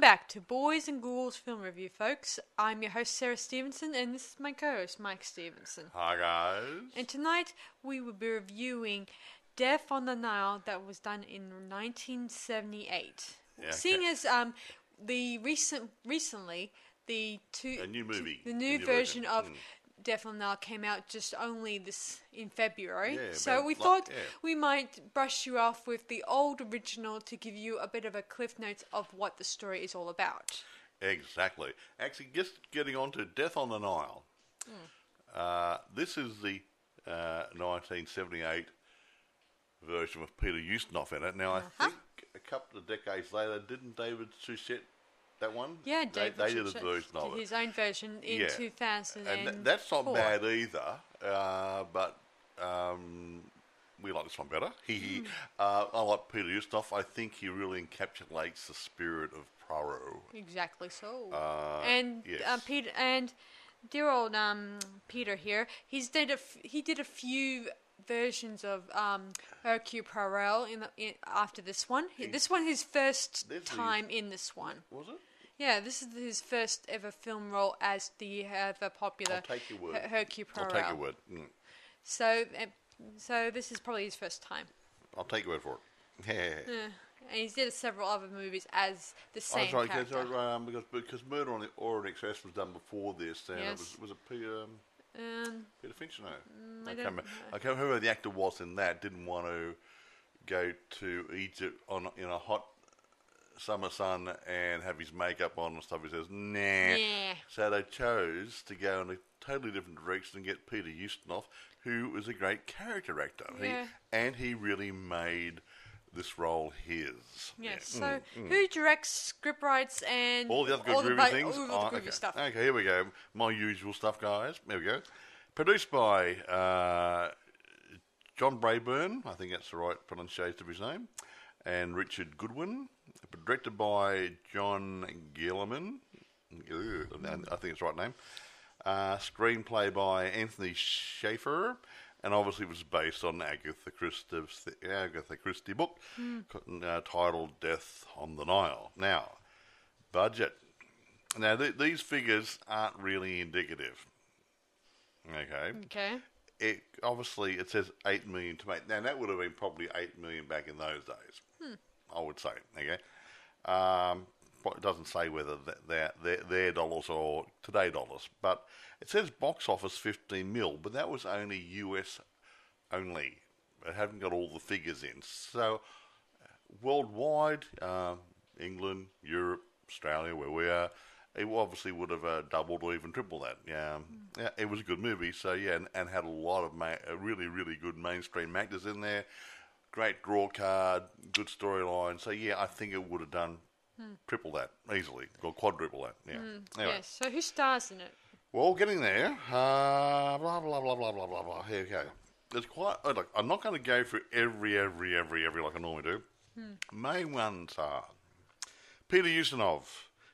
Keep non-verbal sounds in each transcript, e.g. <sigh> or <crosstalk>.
Welcome back to Boys and Ghouls Film Review, folks. I'm your host, Sarah Stevenson, and this is my co host, Mike Stevenson. Hi guys. And tonight we will be reviewing Death on the Nile that was done in 1978. Yeah, Seeing okay. as um, the recent recently the two A new movie, the new new version version, of mm. Death on the Nile came out just only this in February. Yeah, so we like- thought yeah. we might brush you off with the old original to give you a bit of a cliff notes of what the story is all about. Exactly. Actually, just getting on to Death on the Nile. Hmm. Uh, this is the uh, 1978 version with Peter Ustinov in it. Now, I Uh-huh. think a couple of decades later, didn't David Suchet that one? Yeah, they, David they did a version of it. his own version in Yeah. 2004. and th- that's not bad either. Uh, but um, we like this one better. He, Hmm. uh, I like Peter Ustinov. I think he really encapsulates the spirit of Poirot. Exactly so. Uh, and yes. uh, Peter and dear old um, Peter here, he's did a f- he did a few versions of um, Hercule Poirot in, the, in after this one. He, this one his first This is- time in this one. Was it? Yeah, this is his first ever film role as the ever popular I'll take your word. Her- Hercule I'll take your word. Mm. So, uh, so this is probably his first time. I'll take your word for it. Yeah. Yeah. And he's did several other movies as the Oh, same right, 'cause, character. um, because because Murder on the Orient Express was done before this, and it was was it Peter um, Um, Peter Finch? No, I I, can't remember. I can't remember who the actor was in that. Didn't want to go to Egypt on in a hot summer sun and have his makeup on and stuff. He says, nah. Nah. So they chose to go in a totally different direction and get Peter Ustinov, who is a great character actor. Yeah. He, and he really made this role his. Yes. Yeah. So, who directs, script writes, and Mm, All the other good bu- things. All the Oh, groovy okay. stuff. Okay, here we go. My usual stuff, guys. There we go. Produced by uh, John Brabourne, I think that's the right pronunciation of his name, and Richard Goodwin. Directed by John Guillermin. I think it's the right name. Uh, screenplay by Anthony Shaffer, and obviously it was based on Agatha Christie's Agatha Christie book uh, titled "Death on the Nile." Now, budget. Now th- these figures aren't really indicative. Okay, Okay. it obviously it says eight million to make. Now that would have been probably eight million back in those days. I would say. Okay, um, but it doesn't say whether they're, they're their dollars or today dollars. But it says box office fifteen mil, but that was only US only. It haven't got all the figures in. So worldwide, uh, England, Europe, Australia, where we are, it obviously would have uh, doubled or even tripled that. Yeah, yeah, it was a good movie. So yeah, and, and had a lot of ma- uh, really, really good mainstream actors in there. Great draw card, good storyline. So yeah, I think it would have done hmm. triple that easily, or quadruple that. Yeah. Hmm, anyway. Yes. So, who stars in it? Well, getting there. Uh, blah blah blah blah blah blah blah. Here we go. It's quite. Oh, look, I'm not going to go through every, every, every, every like I normally do. Hmm. Main ones are Peter Ustinov.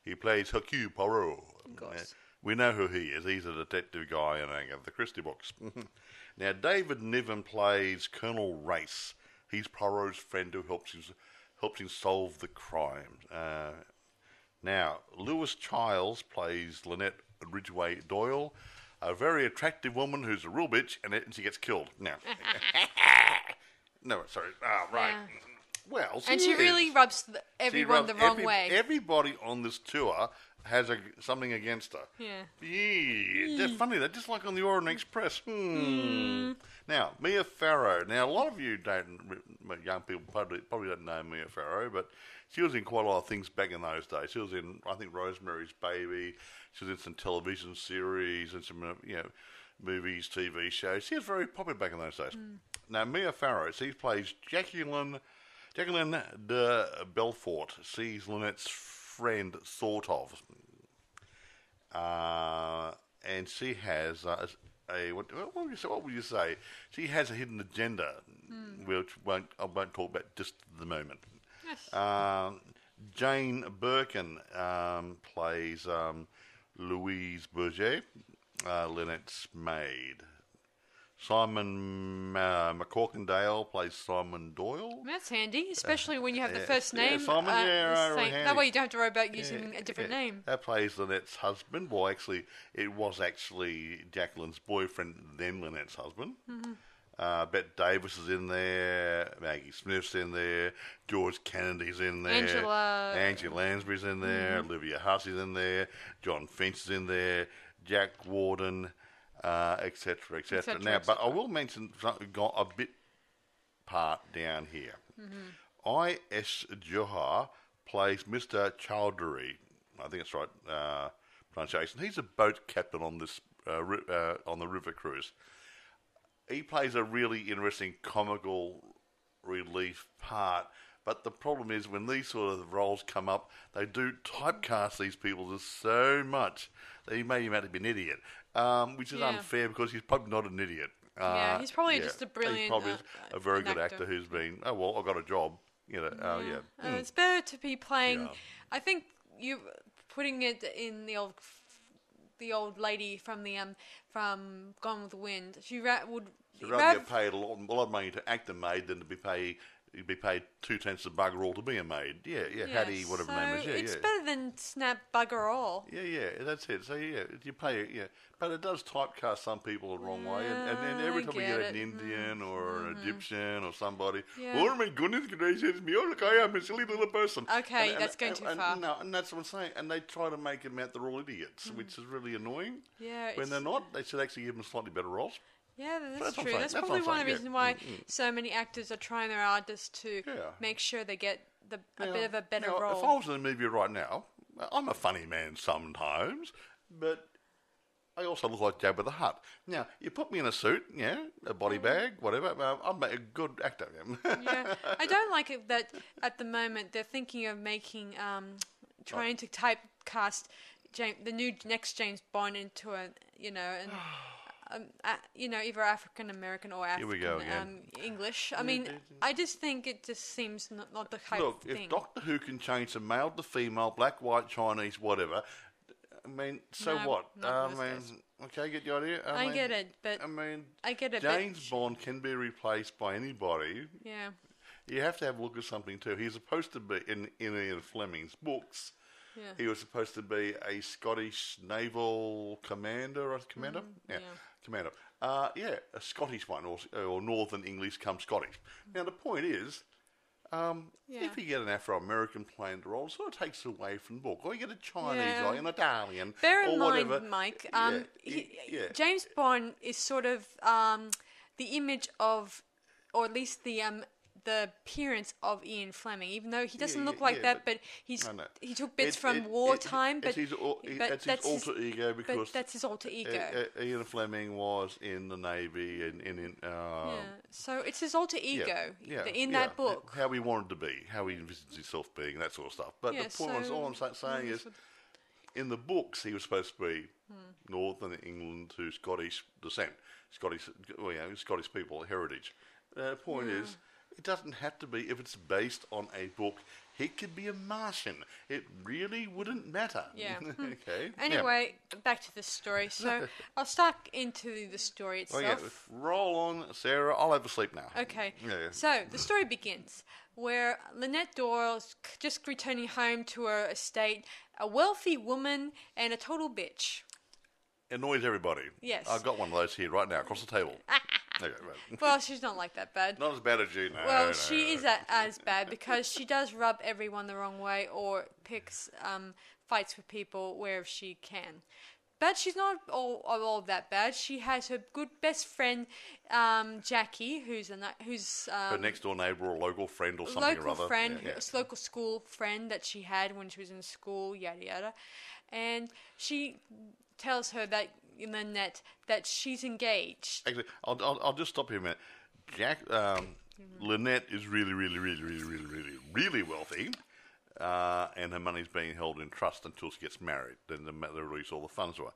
He plays Hercule Poirot. Of course. We know who he is. He's a detective guy in the Christie books. <laughs> now, David Niven plays Colonel Race. He's Poirot's friend who helps him, helps him solve the crime. Uh, now, Lois Chiles plays Lynette Ridgway Doyle, a very attractive woman who's a real bitch, and, she gets killed. Now, <laughs> no, sorry. Ah, right. Yeah. Well, and she is. really rubs the, She everyone rubs the wrong every- way. Everybody on this tour has a, something against her. yeah. Yeah, they're hmm. funny. They're just like on the Orient Express. Hmm. hmm. Now, Mia Farrow. Now, a lot of you don't, young people probably, probably don't know Mia Farrow, but she was in quite a lot of things back in those days. She was in, I think, Rosemary's Baby. She was in some television series and some, you know, movies, TV shows. She was very popular back in those days. Hmm. Now, Mia Farrow, she plays Jacqueline, Jacqueline de Bellefort. She's Lynette's friend, sort of uh, and she has uh, a what, what would you say? What would you say? She has a hidden agenda, which won't I won't talk about just at the moment. Yes. Um, Jane Birkin um, plays um, Louise Bourget, uh, Lynette's maid. Simon uh, MacCorkindale plays Simon Doyle. That's handy, especially when you have the yeah, first yeah, name. Simon, uh, yeah, the right, same- That handy. way you don't have to worry about using a different Yeah, name. That plays Lynette's husband. Well, actually, it was actually Jacqueline's boyfriend, then Lynette's husband. Mm-hmm. Uh, Bette Davis is in there. Maggie Smith's in there. George Kennedy's in there. Angela- Mm-hmm. Angie Lansbury's in there. Olivia Hussey's in there. Jon Finch is in there. Jack Warden, uh, etc., etc. cetera, Now, et but I will mention something got a bit part down here. I.S. Johar plays Mr. Chowdhury. I think it's right uh, pronunciation. He's a boat captain on this uh, ri- uh, on the river cruise. He plays a really interesting comical relief part. But the problem is when these sort of roles come up, they do typecast these people just so much that he may him out to be an idiot, um, which is Yeah. unfair because he's probably not an idiot. Yeah, Uh, he's probably just a brilliant, He's probably uh, a very an good actor. actor. who's been. Oh well, I got a job. You know. Oh yeah. Uh, it's better to be playing. Yeah. I think you putting it in the old, the old lady from the um from Gone with the Wind. She ra- would You'd rather get paid a lot, a lot of money to act a maid than to be paid. You'd be paid two tenths of bugger all to be a maid. Yeah, yeah. Hattie, whatever so her name is. Yeah, it's yeah. better than snap bugger all. Yeah, yeah, that's it. So yeah, you pay it, yeah, but it does typecast some people the wrong way, and, and then every time we get get an it. Mm-hmm. Indian or an Egyptian or somebody, Yeah. oh my goodness gracious me, oh look, I am a silly little person. Okay, that's going too and, far. No, and that's what I'm saying. And they try to make them out they're all idiots, Mm. which is really annoying. Yeah, When they're not, they should actually give them slightly better roles. Yeah, that's, That's true. That's that's probably one of the reasons why so many actors are trying their hardest to Yeah. make sure they get the a Now- bit of a better now, role. If I was in a movie right now, I'm a funny man sometimes, but I also look like Jabba the Hutt. Now, you put me in a suit, yeah, a body bag, whatever, uh, I'm a good actor. yeah, I <laughs> don't like it that at the moment they're thinking of making, um, trying to typecast James, the new next James Bond into a, you know, an, <sighs> <sighs> <sighs> um, a, you know, either African American or Here we African go again. um, English. I mean, I just think it just seems not, not the type Look, of if. Doctor Who can change from male to female, black, white, Chinese, whatever, I mean, so No, what? not I in mean, case. okay, get the idea? I mean, get it, but I mean, I get it, but James sh- Bond can be replaced by anybody. yeah, You have to have a look at something too. He's supposed to be in in Ian Fleming's books. Yeah. He was supposed to be a Scottish naval commander or commander. yeah, Mm-hmm. yeah. commander. Uh, yeah, a Scottish one or, or Northern English come Scottish. Now the point is, um, Yeah. if you get an Afro-American playing the role, it sort of takes away from the book. Or you get a Chinese Yeah. guy, an Italian, Bear or in mind, whatever. Mike, um, yeah, he, yeah. James Bond is sort of um, the image of, or at least the um, the appearance of Ian Fleming, even though he doesn't Yeah, look yeah, like yeah, that, but- but he's he took bits It- from it- it- wartime, it's but, his, but that's his that's his- alter ego because that's his alter ego. uh, uh, Ian Fleming was in the navy and in, in uh, yeah. So it's his alter ego yeah, in yeah, that book. How he wanted to be, how he envisions himself being, that sort of stuff. But Yeah, the point was, so- all I'm sa- saying is, in the books, he was supposed to be Hmm. Northern England to Scottish descent, Scottish, well, you know, Scottish people, heritage. Uh, the point is, it doesn't have to be if it's based on a book. He could be a Martian. It really wouldn't matter. Yeah. <laughs> Hmm. okay. yeah. Anyway, back to the story. So <laughs> I'll start into the story Oh, itself. yeah. Roll on, Sarah. I'll have a sleep now. Okay. Yeah, yeah. So the story begins where Lynette Doyle's c- just returning home to her estate, a wealthy woman and a total bitch. Annoys everybody. Yes. I've got one of those here right now across the table. <laughs> okay, right. <laughs> Well, she's not like that bad. Not as bad as you, no. Well, no, she no. is a, as bad because she does rub everyone the wrong way or picks um, fights with people wherever she can. But she's not all, all, that bad. She has her good best friend um, Jackie, who's a who's um, Her next door neighbour or local friend or something or other. friend, Yeah, yeah. local school friend that she had when she was in school, yada yada, and she tells her that Lynette that she's engaged. Actually, I'll, I'll, I'll just stop here a minute. Jack, um, Lynette is really, really, really, really, really, really, really wealthy. Uh, and her money's being held in trust until she gets married. Then they they release all the funds to her.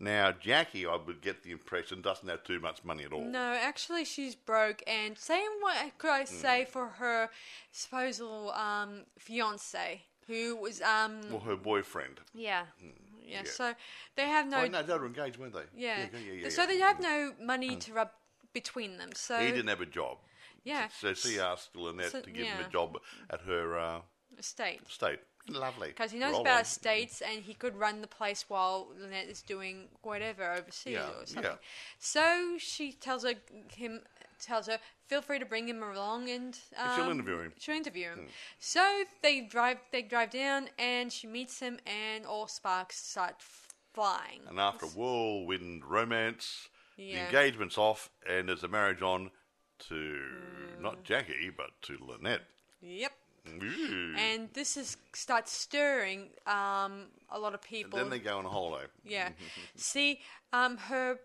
Now, Jackie, I would get the impression, doesn't have too much money at all. No, actually, she's broke, and same what could I say for her supposed um, fiance, who was um Well, her boyfriend. yeah. Yeah yeah. So they have no oh, no, they were engaged, weren't they? yeah. yeah, yeah, So they have no money to rub between them. So he didn't have a job. yeah, So she asked Lynette So- to give him a job at her uh, estate. estate. Lovely. Because he knows Roll about on. estates and he could run the place while Lynette is doing whatever overseas or something. yeah. So she tells her him tells her feel free to bring him along and um, she'll interview him. She'll interview him. So they drive they drive down and she meets him and all sparks start flying. And after a whirlwind romance, the engagement's off, and there's a marriage on to Mm. not Jackie, but to Lynette. Yep. Ooh. And this is starts stirring um, a lot of people. then they go on a holiday. Yeah. <laughs> See, um, her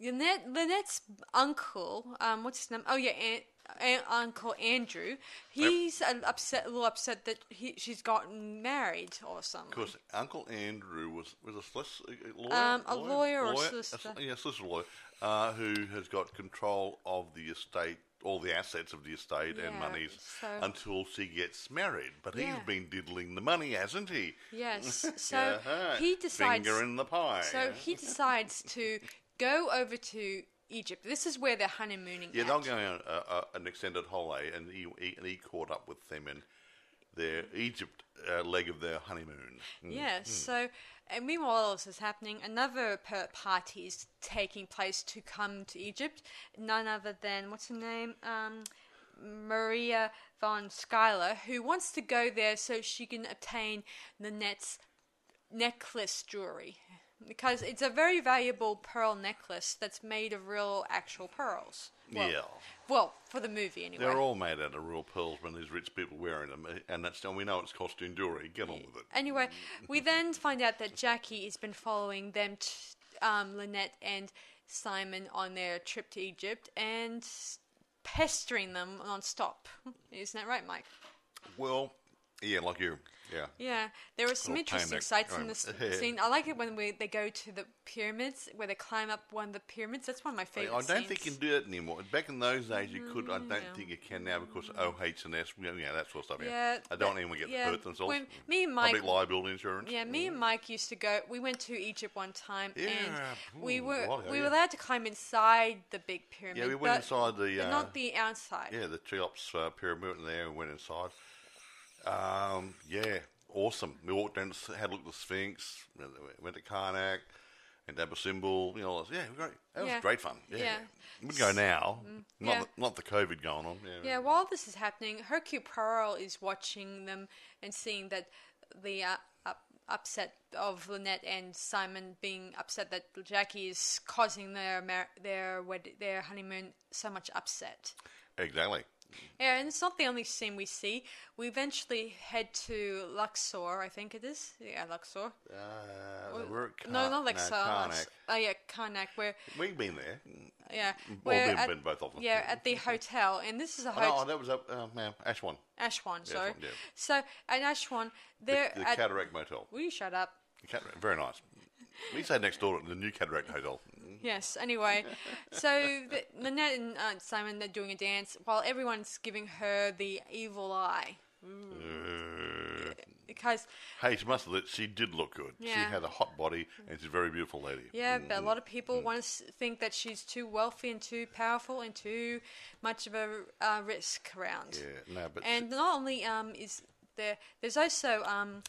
Lynette, Lynette's uncle, um, what's his name? Oh yeah, An- An- Uncle Andrew. He's uh upset, a little upset that he she's gotten married or something. Because Uncle Andrew was was a solic- a lawyer, Um, a lawyer or A solicitor. sol- yeah, solicitor lawyer, uh, who has got control of the estate, all the assets of the estate and Yeah, monies so- until she gets married. But Yeah. he's been diddling the money, hasn't he? Yes. <laughs> So Uh-huh. he decides. finger in the pie. So he decides to go over to Egypt. This is where they're honeymooning. Yeah, at. they're going on a, a, an extended holiday, and he, he and he caught up with them in their Egypt uh, leg of their honeymoon. Mm. Yes. So, and meanwhile, all this is happening. Another per- party is taking place to come to Egypt. None other than what's her name, um, Maria von Schuyler, who wants to go there so she can obtain the net's necklace jewelry. Because it's a very valuable pearl necklace that's made of real, actual pearls. Well, Yeah. Well, for the movie anyway. They're all made out of real pearls when there's rich people wearing them, eh, and that's and we know it's costume jewelry. Get on with it. Anyway, we then find out that Jackie has been following them, t- um, Lynette and Simon, on their trip to Egypt and pestering them non-stop. Isn't that right, Mike? Well, yeah, like you, yeah. Yeah, there are some interesting sights in this <laughs> scene. I like it when we, they go to the pyramids, where they climb up one of the pyramids. That's one of my favorite I don't think you can do it anymore. Back in those days, you could. I don't yeah. think you can now because OH and S, you know, yeah, that sort of stuff. Yeah, I don't that- even get yeah, hurt themselves. when me and Mike- public liability insurance. Yeah, me and Mike used to go. We went to Egypt one time, Yeah, and we were we yeah. were allowed to climb inside the big pyramid. Yeah, we went inside the, uh, not the outside. Yeah, the Cheops uh, pyramid in there and went inside. Um, yeah, awesome. We walked down, had a look at the Sphinx, went to Karnak, and Abu Simbel. You know, yeah, great. That was Yeah. great fun. Yeah, Yeah. we'd go now. Not yeah. the, not the COVID going on. Yeah, Yeah, while this is happening, Hercule Poirot is watching them and seeing that the uh, up, upset of Lynette and Simon being upset that Jackie is causing their mar- their wed- their honeymoon so much upset. exactly. Yeah, and it's not the only scene we see. We eventually head to Luxor, I think it is. Yeah, Luxor. Uh, we're at Kar- no, not Luxor. Karnak. Oh yeah, Karnak. Where We've been there. yeah, Well, we've at- been both of them. Yeah, at the hotel, and this is a Oh, hotel. no, that was up, uh, man, Ashwan, Ashwan, sorry. Ashwan, yeah. So at Ashwan, the, the at. Cataract Motel. Will you shut up? Cataract, very nice. We say next door at the new Cataract Hotel. Yes. Anyway, <laughs> so the, Lynette and uh, Simon they're doing a dance while everyone's giving her the evil eye Uh, because Hey, she must have. She did look good. She Yeah. had a hot body, and she's a very beautiful lady. yeah, but a lot of people want to think that she's too wealthy and too powerful and too much of a uh, risk around. Yeah, no, but And not only um is there, there's also um.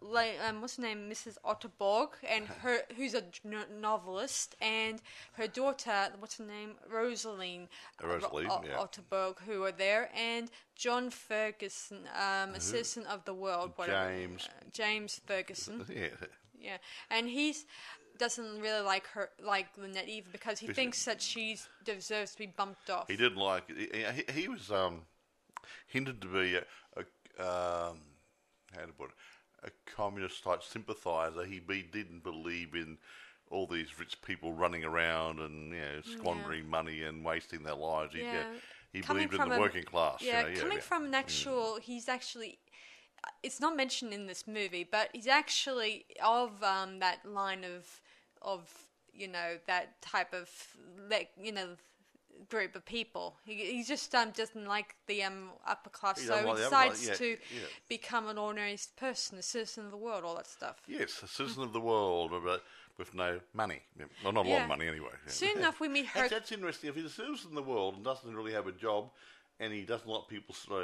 Like, um, what's her name, Mrs. Otterbourne, and her, who's a novelist, and her daughter, what's her name, Rosaline, Uh, Rosaline, O- yeah. Otterbourne, who are there, and John Ferguson, um, a citizen of the world, whatever, James. uh, James Ferguson, <laughs> yeah, yeah, and he's doesn't really like her, like Lynette either, because he thinks that she deserves to be bumped off. he didn't like. He, he, he was um, hinted to be a, a um, how to put it, a communist type sympathiser. He be, didn't believe in all these rich people running around and you know squandering money and wasting their lives. He, Yeah. he Coming believed in the a- working class. you Yeah, know, coming yeah. from an actual, he's actually. uh, It's not mentioned in this movie, but he's actually of um, that line of, of you know that type of you know group of people. He, he just um, doesn't like the um, upper class, He so he like the upper class, decides yeah, to yeah. become an ordinary person, a citizen of the world, all that stuff. Yes, a citizen of the world, but with no money. Yeah, Well, not a lot Yeah. of money anyway. yeah. Soon enough, we meet her. That's, that's interesting. If he's lives in the world and doesn't really have a job, and he doesn't like people uh,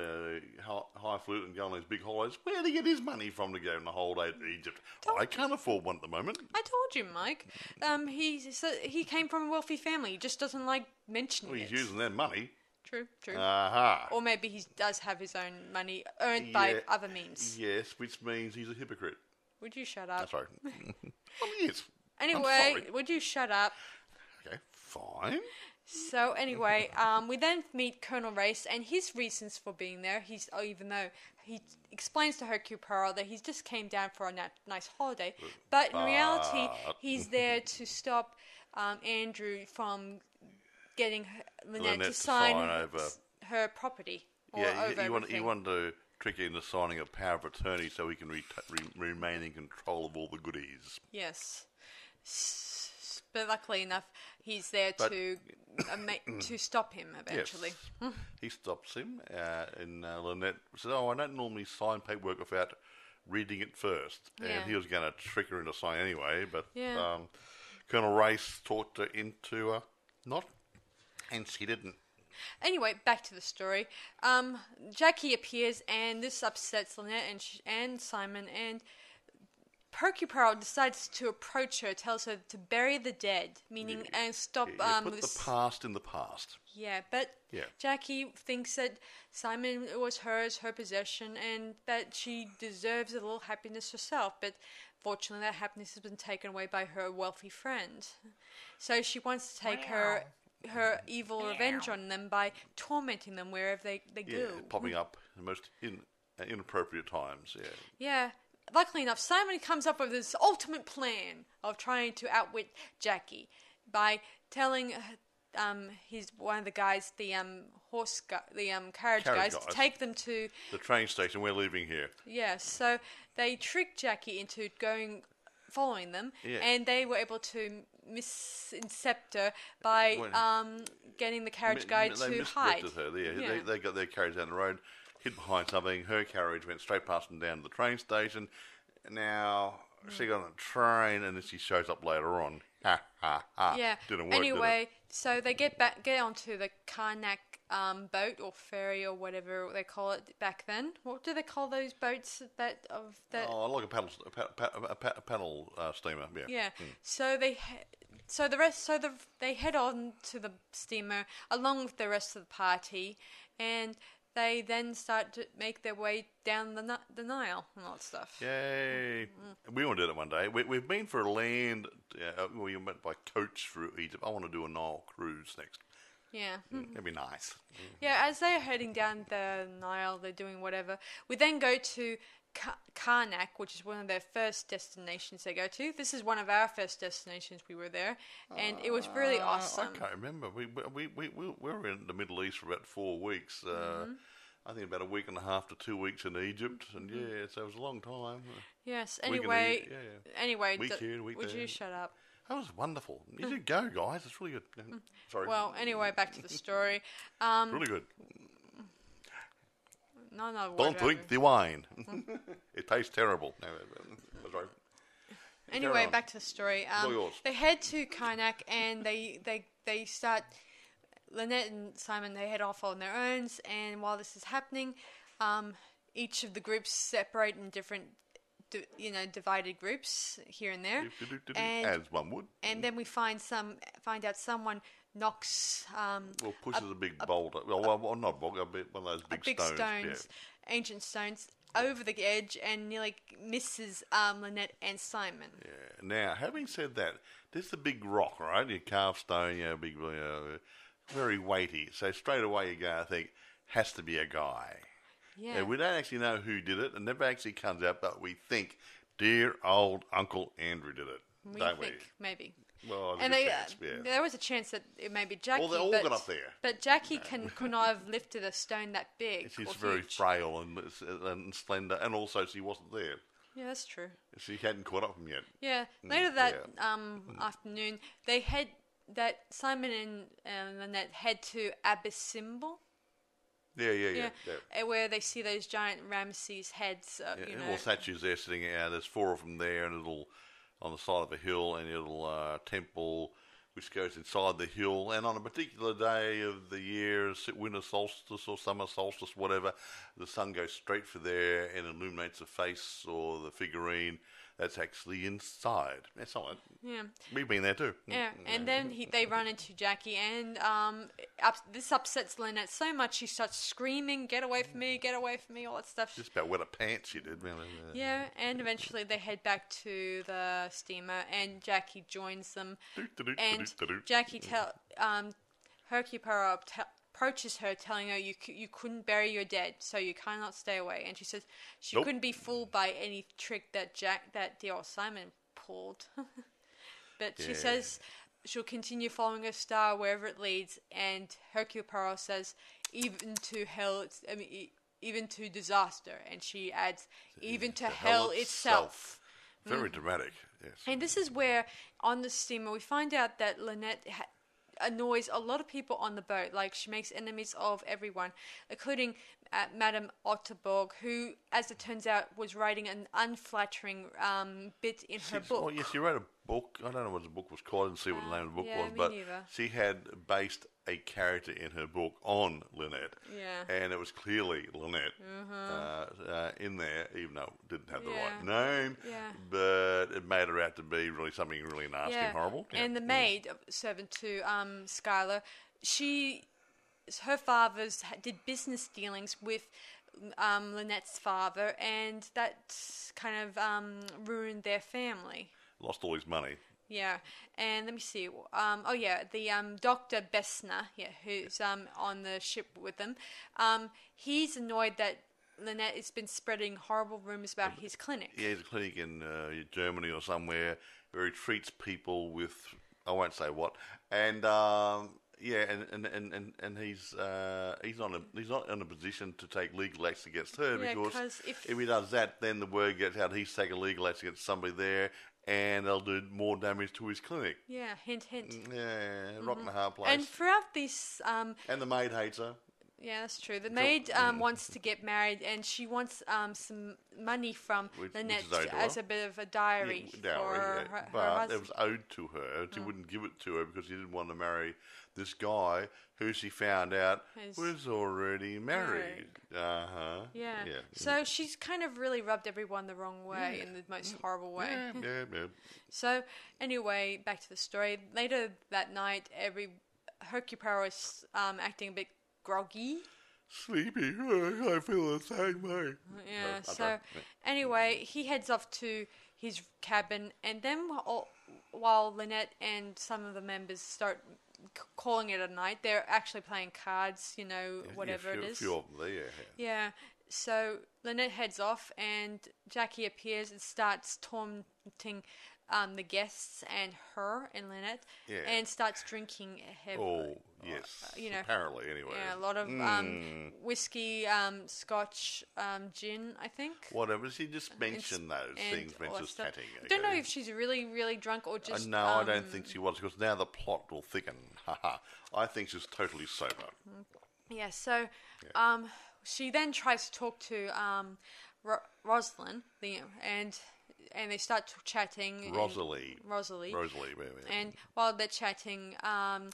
high, high flute and go on those big holidays, where do he get his money from to go on a holiday to Egypt? I can't afford one at the moment. I told you, Mike. Um, he so he came from a wealthy family. He just doesn't like mentioning Well, he's it. using their money. True, true. Aha. or maybe he does have his own money earned by other means. Yes, which means he's a hypocrite. Would you shut up? sorry. <laughs> well, he is. I'm Anyway, sorry. would you shut up? Okay, fine. So anyway, um, we then meet Colonel Race and his reasons for being there. He's oh, even though he explains to Hercule Poirot that he just came down for a na- nice holiday, but in reality, he's there to stop um, Andrew from getting her, Lynette, Lynette to to sign, over- her property or Yeah, over he, he, want, he everything. wanted to trick her into signing a power of attorney so he can re- re- remain in control of all the goodies. Yes. S- But luckily enough, he's there But- to uh, <coughs> to stop him eventually. Yes. he stops him, uh, and uh, Lynette says, "Oh, I don't normally sign paperwork without reading it first. Yeah. And he was going to trick her into signing anyway, but Yeah. um, Colonel Race talked her into uh, not, and she didn't. Anyway, back to the story. Um, Jackie appears, and this upsets Lynette and sh- and Simon. And Hercule decides to approach her, tells her to bury the dead, meaning and stop You- you um put this. the past in the past. yeah, but Yeah. Jackie thinks that Simon was hers, her possession, and that she deserves a little happiness herself. But fortunately, that happiness has been taken away by her wealthy friend. So she wants to take her her evil revenge on them by tormenting them wherever they, they Yeah, go. popping up in the most in, uh, inappropriate times. Yeah. Yeah. Luckily enough, Simon comes up with this ultimate plan of trying to outwit Jackie by telling um, his one of the guys, the um, horse, gu- the um, carriage, Carriage guys, guys. to take them to The train station. We're leaving here. yeah. So they tricked Jackie into going, following them, Yeah. and they were able to misincept her by Well- um, getting the carriage guy mi- to they hide. her. Yeah, Yeah. They, they got their carriage down the road, hid behind something. Her carriage went straight past them down to the train station. Now she got on a train, and then she shows up later on. Ha ha ha! Yeah. Didn't work. anyway, so they get back, get onto the Karnak um, boat or ferry or whatever they call it back then. What do they call those boats that of did that? Oh, like a paddle, a, pa- pa- a, pa- a paddle uh, steamer. Yeah. Yeah. So they, he- so the rest, so the they head on to the steamer along with the rest of the party, and they then start to make their way down the the Nile and all that stuff. Yay! Mm-hmm. We want to do it one day. We, we've been for a land. Uh, we went by coach through Egypt. I want to do a Nile cruise next. Yeah. Mm, mm-hmm. That'd be nice. Yeah, as they're heading down the Nile, they're doing whatever. We then go to Karnak, which is one of their first destinations they go to. This is one of our first destinations. We were there, and it was really Uh, awesome. I can't remember. We we, we, we, we were in the Middle East for about four weeks. Uh, Mm-hmm. I think about a week and a half to two weeks in Egypt, and yeah, so it was a long time. Yes. Week Anyway, yeah, yeah. anyway, Week d- here, week would you shut up? That was wonderful. <laughs> You should go, guys. It's really good. Sorry. Well, anyway, back to the story. Um, <laughs> really good. No, no. Don't word drink the wine. <laughs> it tastes terrible. No, no, sorry. <laughs> Anyway, back to the story. Um, they head to Karnak and they they they start. Lynette and Simon they head off on their own, and while this is happening, um, each of the groups separate in different, di- you know, divided groups here and there, and As one would. and then we find some find out someone knocks um, Well, pushes a, big boulder. Well, well, well, not boulder, but one of those big, big stones. stones, ancient stones, over the edge and nearly misses um, Lynette and Simon. Yeah. yeah. Now, having said that, this is a big rock, right? You carve stone, you know, big, you know, very weighty. So straight away you go, I think, has to be a guy. Yeah. We don't actually know who did it. It never actually comes out, but we think dear old Uncle Andrew did it. we don't think maybe. We? Well, And they, chance, uh, yeah. there was a chance that it may be Jackie. Well, they all but, got up there. But Jackie can could <laughs> not have lifted a stone that big. She's very huge. frail and, and slender, and also she wasn't there. Yeah, that's true. She hadn't caught up with him yet. Yeah. Later that Mm, yeah. um, afternoon, they head that Simon and uh, Lynette head to Abu Simbel. Yeah, yeah, yeah. Yeah, yeah. uh, where they see those giant Ramesses heads. Uh, Yeah, you know, well, statues there sitting out. There's four of them there, and a little on the side of a hill and a little uh, temple which goes inside the hill. And on a particular day of the year, winter solstice or summer solstice, whatever, the sun goes straight for there and illuminates the face or the figurine that's actually inside. That's not. Yeah. We've been there too. Yeah, and then he, they run into Jackie, and um, up, this upsets Lynette so much she starts screaming, "Get away from me! Get away from me!" All that stuff. Just about wet her pants, she did. Yeah, and eventually they head back to the steamer, and Jackie joins them. and Jackie tell um, Hercule Poirot tell approaches her, telling her you you couldn't bury your dead, so you cannot stay away. And she says she nope. couldn't be fooled by any trick that Jack that dear old Simon pulled. <laughs> but yeah. she says she'll continue following her star wherever it leads. And Hercule Poirot says even to hell, it's, I mean, even to disaster. And she adds even to, to hell, hell, itself. itself. Very mm. dramatic. Yes. And this is where on the steamer we find out that Lynette ha- annoys a lot of people on the boat. Like she makes enemies of everyone, including uh, Madame Otterbourne, who, as it turns out, was writing an unflattering um, bit in her book. Oh yes, she wrote a book. I don't know what the book was called. I didn't see what the name of the book yeah, was, but neither. she had based a character in her book on Lynette. Yeah. And it was clearly Lynette mm-hmm. uh, uh, in there, even though it didn't have the yeah. right name. Yeah. But it made her out to be really something really nasty yeah. and horrible. And the maid servant to um, Schuyler, she, her father's did business dealings with um, Lynette's father, and that kind of um, ruined their family. Lost all his money. Yeah, and let me see. Um, oh yeah, the um, Doctor Bessner, yeah, who's um, on the ship with them. Um, he's annoyed that Lynette has been spreading horrible rumors about his clinic. Yeah, he's a clinic in uh, Germany or somewhere where he treats people with I won't say what, and um, yeah, and and, and, and, and he's uh, he's not a, he's not in a position to take legal action against her yeah, because if, if, he does that, then the word gets out he's taking legal action against somebody there, and they'll do more damage to his clinic. Yeah, hint, hint. Mm, yeah, rock mm-hmm. and a hard place. And throughout this, um, and the maid hates her. Yeah, that's true. The maid um, wants to get married, and she wants um, some money from which, Lynette which as a bit of a diary yeah, dowry, for yeah. her, but her husband. it was owed to her. She mm. wouldn't give it to her because she didn't want to marry this guy who she found out His was already married. Uh huh. Yeah. yeah. So she's kind of really rubbed everyone the wrong way in the most horrible way. Yeah, yeah, yeah. so anyway, back to the story. Later that night, every Hercule Poirot is um, acting a bit groggy. Sleepy. I feel the same way. Yeah. So anyway, he heads off to his cabin, and then while, while Lynette and some of the members start calling it a night. They're actually playing cards, you know, whatever yeah, few, it is. Few of them there, yeah. Yeah. So Lynette heads off, and Jackie appears and starts taunting um, the guests and her and Lynette, yeah. and starts drinking heavily. Oh, yes. Uh, you know, apparently, anyway. Yeah, a lot of mm. um, whiskey, um, scotch, um, gin, I think. Whatever. She just mentioned those things, mentioned chatting. I don't know if she's really, really drunk or just. Uh, no, I don't think she was because now the plot will thicken. <laughs> I think she's totally sober. Yeah. So, yeah. um, she then tries to talk to um, Ro- Rosalind, the and and they start chatting. Rosalie. And, Rosalie. Rosalie. And while they're chatting, um,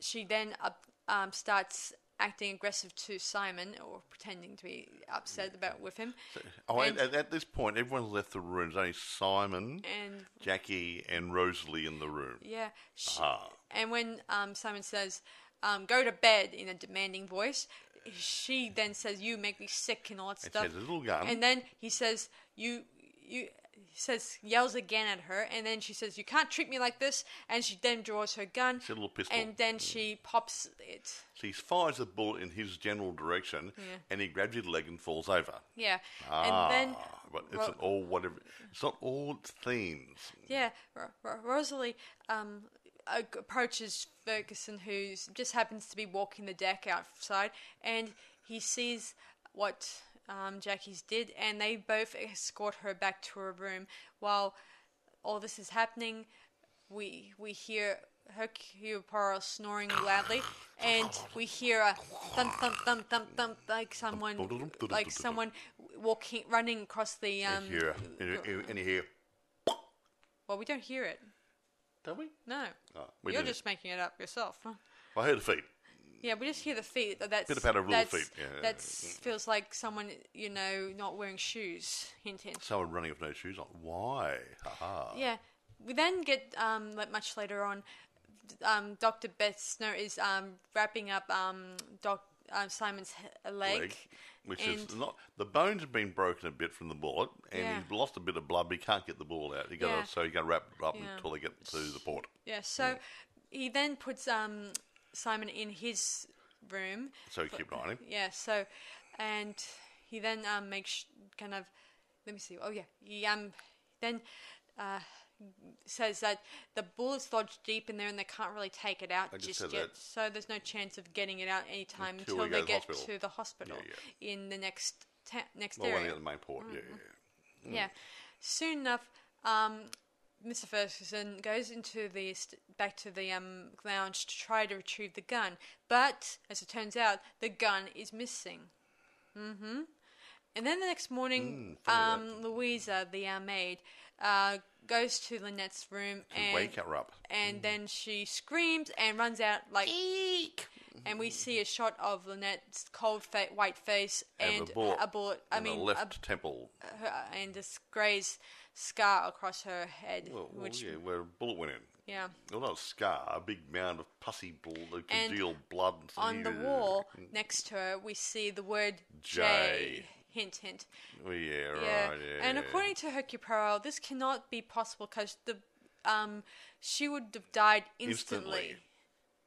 she then up, um, starts acting aggressive to Simon or pretending to be upset about with him. So, oh, and, at, at, this point, everyone's left the room. There's only Simon, and Jackie, and Rosalie in the room. Yeah. She, And when um, Simon says, um, "Go to bed" in a demanding voice, she then says, "You make me sick" and all that and stuff. a little gun. And then he says, "You." You says yells again at her, and then she says, "You can't treat me like this." And she then draws her gun, a little pistol, and then she pops it. She fires a bullet in his general direction, yeah. and he grabs his leg and falls over. Yeah, ah, and then but it's Ro- not all whatever. It's not all themes. Yeah, Ro- Ro- Rosalie um, approaches Ferguson, who just happens to be walking the deck outside, and he sees what um, Jackie's did, and they both escort her back to her room. While all this is happening, we we hear Hercule Poirot snoring loudly, and we hear a thump thump thump thump thump like someone like someone walking running across the um. Here, and, you hear Well, we don't hear it. Don't we? No. Oh, we You're do. just making it up yourself. I heard the feet. Yeah, we just hear the feet. That's Bit of little that's, feet, yeah. That feels like someone you know not wearing shoes. Hint, hint. Someone running with no shoes on. Why? Ha Yeah. We then get um like much later on, um Doctor Bessner is um wrapping up um Doc um, Simon's he- leg. Leg, which is not the bones have been broken a bit from the bullet, and Yeah. he's lost a bit of blood, but he can't get the bullet out. He got Yeah. so he got to wrap it up Yeah. until they get to the port. Yeah. So he then puts um Simon in his room. So he keep an eye on him. Yeah. So, and he then um makes kind of let me see. Oh yeah. He um then uh says that the bullet's lodged deep in there and they can't really take it out I just just, yet. that. So there's no chance of getting it out anytime Until until, they to get hospital. to the hospital Yeah, in the next ta- next Well, area. get the main port, yeah, Mm-hmm. yeah, yeah. Yeah. Soon enough, um, Mr. Ferguson goes into the st- back to the um, lounge to try to retrieve the gun, but as it turns out, the gun is missing. hmm And then the next morning, Mm, um, Louisa, the uh, maid, uh, goes to Lynette's room To and wake her up. and then she screams and runs out like eek. And we see a shot of Lynette's cold fa- white face Have and a bullet. I mean, the a left temple. her, and this grazed scar across her head, Well, well, which yeah, where a bullet went in. yeah. Well, not a scar, a big mound of pussy blood, And congealed blood. and On the wall next to her, we see the word J. J. Hint, hint. Oh, yeah, Yeah. right. Yeah, and yeah. according to Hercule Poirot, this cannot be possible because the um she would have died instantly. Instantly.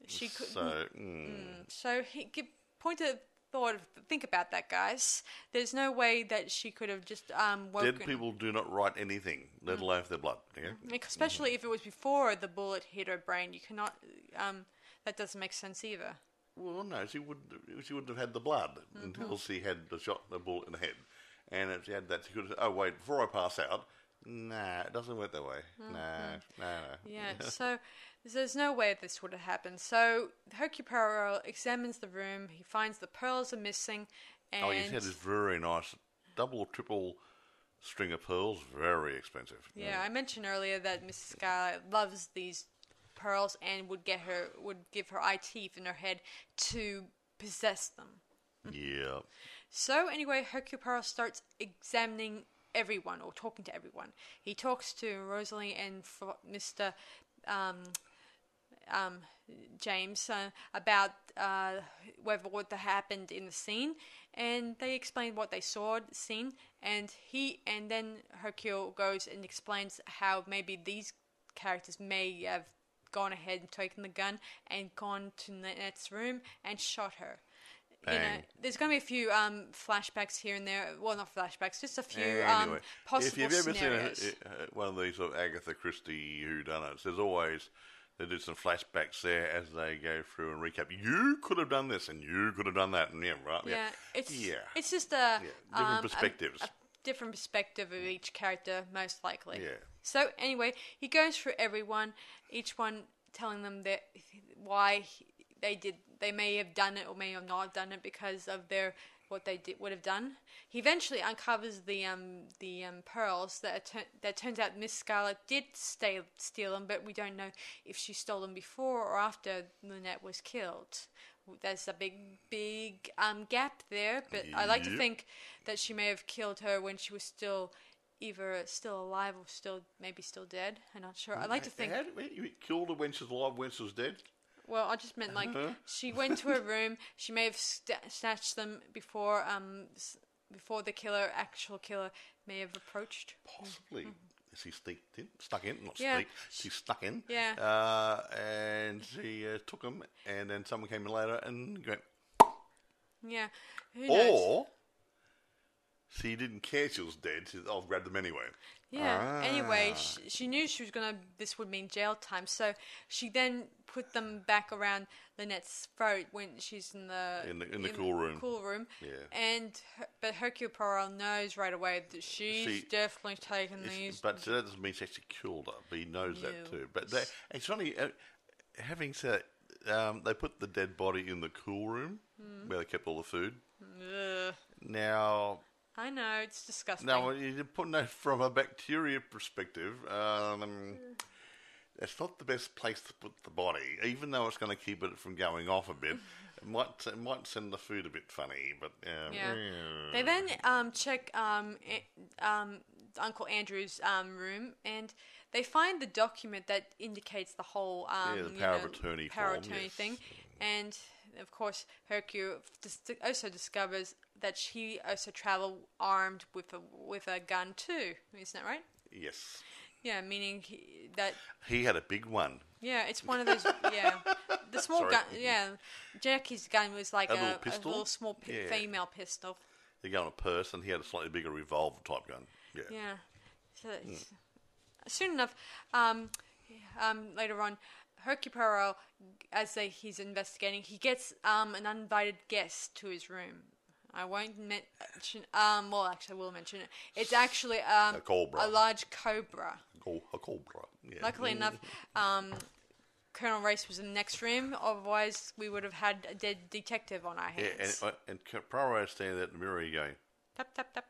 She could. So, mm, So he give, point of thought. Of, think about that, guys. There's no way that she could have just um woken. dead people do not write anything, Mm. let alone if they're blood. Okay? Like, especially if it was before the bullet hit her brain. You cannot. Um, that doesn't make sense either. Well, no, she wouldn't. She wouldn't have had the blood Mm-hmm. until she had the shot, the bullet in the head, and if she had that, she could. have Oh wait, before I pass out. Nah, it doesn't work that way. Nah, nah, nah. Mm-hmm. Yeah. so there's no way this would have happened. So Hercule Poirot examines the room. He finds the pearls are missing, and Oh, you had this very nice double, triple string of pearls. Very expensive. yeah, I mentioned earlier that Mrs. Scarlet loves these pearls and would get her would give her eye teeth in her head to possess them. Yeah. So anyway, Hercule Poirot starts examining everyone or talking to everyone. He talks to Rosalie and Mr. Um, um, James uh, about uh, whether what happened in the scene, and they explain what they saw the scene, and he and then Hercule goes and explains how maybe these characters may have gone ahead and taken the gun and gone to Nanette's room and shot her. You know, there's going to be a few um, flashbacks here and there. Well, not flashbacks, just a few Anyway, um, possible if you've ever scenarios. seen a, a, one of these sort of Agatha Christie whodunits, there's always they do some flashbacks there as they go through and recap. You could have done this, and you could have done that, and yeah, right, yeah, yeah, it's yeah. it's just a different um, perspectives. A, different perspective of each character, most likely. Yeah. So anyway, he goes through everyone, each one telling them that why they did, they may have done it or may have not done it because of their what they did would have done. He eventually uncovers the um the um pearls that tur- that turns out Miss Scarlet did stay, steal them, but we don't know if she stole them before or after Lynette was killed. There's a big big um gap there, but I like to think that she may have killed her when she was still either still alive or still maybe still dead. I'm not sure. I like to think. How you killed her when she was alive, when she was dead? Well, I just meant like Uh-huh. she went to her room. She may have sta snatched them before um s- before the killer, actual killer, may have approached. Possibly. She sneaked in, stuck in, not. Yeah. sneaked. She stuck in. Yeah. Uh, and she uh, took him, and then someone came in later and went. Yeah. Who knows? Or she didn't care she was dead. She said, "I'll grab them anyway." Yeah. Anyway, Ah. she, she knew she was gonna. This would mean jail time, so she then put them back around Lynette's throat when she's in the In the- in the cool room. Cool room. Yeah. And her- but Hercule Poirot knows right away that she's See, definitely taken these. but that doesn't mean she actually killed her. But he knows No. that too. But they, it's funny. Uh, having said, um, they put the dead body in the cool room Hmm. where they kept all the food. Ugh. Now, I know it's disgusting. Now, you put that from a bacteria perspective. Um, it's not the best place to put the body, even though it's going to keep it from going off a bit. <laughs> It might it might send the food a bit funny, but um, Yeah. They then um, check um, a- um, Uncle Andrew's um, room and they find the document that indicates the whole um, Yeah, the you power of know, attorney power form, attorney yes. thing. And of course, Hercule dis- also discovers that she also traveled armed with a with a gun too. Isn't that right? yes, Yeah, meaning he, that he had a big one. yeah, it's one of those. Yeah, the small Sorry. gun. Yeah, Jackie's gun was like A a, little a little small pi- Yeah. female pistol. He go on a purse, and he had a slightly bigger revolver type gun. Yeah, Yeah. So it's- soon enough, um, um, later on, Hercule Poirot, as they, he's investigating, he gets um, an uninvited guest to his room. I won't mention. Um, well, actually, I will mention it. It's actually um, A cobra. a large cobra. A cobra. Yeah. Luckily enough, um, Colonel Race was in the next room. Otherwise, we would have had a dead detective on our Yeah, hands. and, uh, and Poirot standing there at the mirror again. tap tap tap.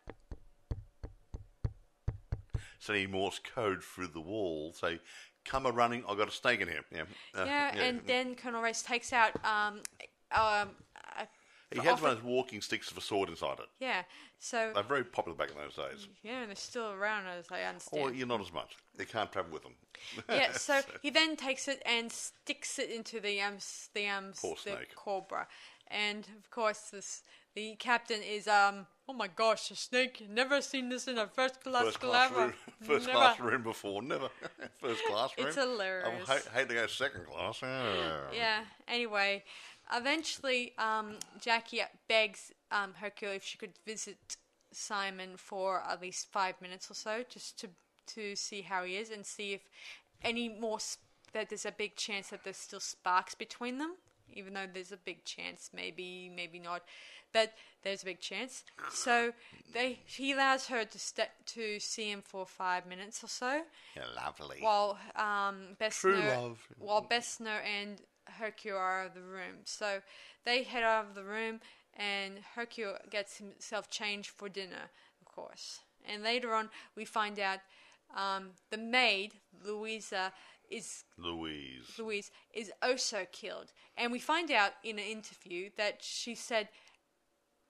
sending Morse code through the wall, say, come a running, I've got a snake in here. Yeah, uh, Yeah, and then Colonel Race takes out um, um, He has one of those walking sticks with a sword inside it. Yeah, so They're very popular back in those days. yeah, and they're still around as I understand. Or you're not as much. They can't travel with them. <laughs> yeah, <laughs> so he then takes it and sticks it into the um s- the um s- Poor the snake. cobra, and of course this the captain is um oh my gosh a snake never seen this in a first class First class room, <laughs> first class room before, never. first class room. It's hilarious. I hate, hate to go second class. Ah. Yeah. Anyway, eventually, um, Jackie begs um, Hercule if she could visit Simon for at least five minutes or so, just to to see how he is and see if any more sp- that there's a big chance that there's still sparks between them. Even though there's a big chance, maybe maybe not, but there's a big chance. So they he allows her to step to see him for five minutes or so Yeah, lovely. while um, True Bessner, love. while Bessner and Hercule out of the room. So they head out of the room, and Hercule gets himself changed for dinner, of course. And later on, we find out um, the maid Louisa is Louise. Louise is also killed, and we find out in an interview that she said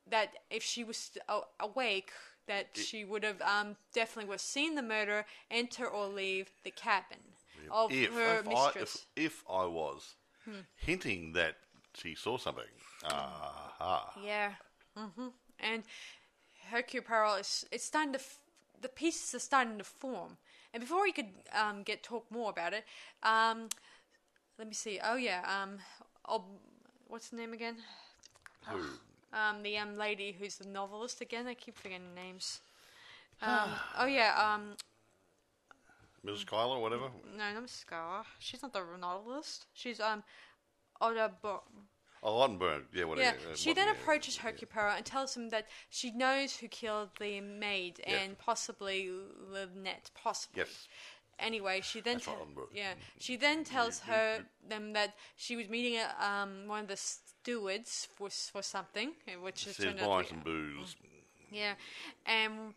that if she was awake, that she would have um, definitely would have seen the murderer enter or leave the cabin of her if, I, mistress. if, if I was Hmm. hinting that she saw something, aha. Yeah. hmm And Hercule Poirot is it's starting to f- the pieces are starting to form. And before we could um, get talk more about it, um, let me see. Oh yeah, um, oh, what's the name again? Who? <sighs> Um, the um lady who's the novelist again. I keep forgetting names. <sighs> Um, oh yeah, um, Mrs. Kyler, whatever. no, not Mrs. Scar. She's not the novelist. She's um, Oda Bo- Oh, Ottenberg, yeah, whatever. Yeah, uh, she then approaches yeah. Hercule Poirot and tells him that she knows who killed the maid Yeah. and possibly Lynette, possibly. Yes. Anyway, she then That's te- yeah she then tells her them that she was meeting a, um one of the stewards for s- for something, eh, which is Says turned out buying to some be, booze. yeah, and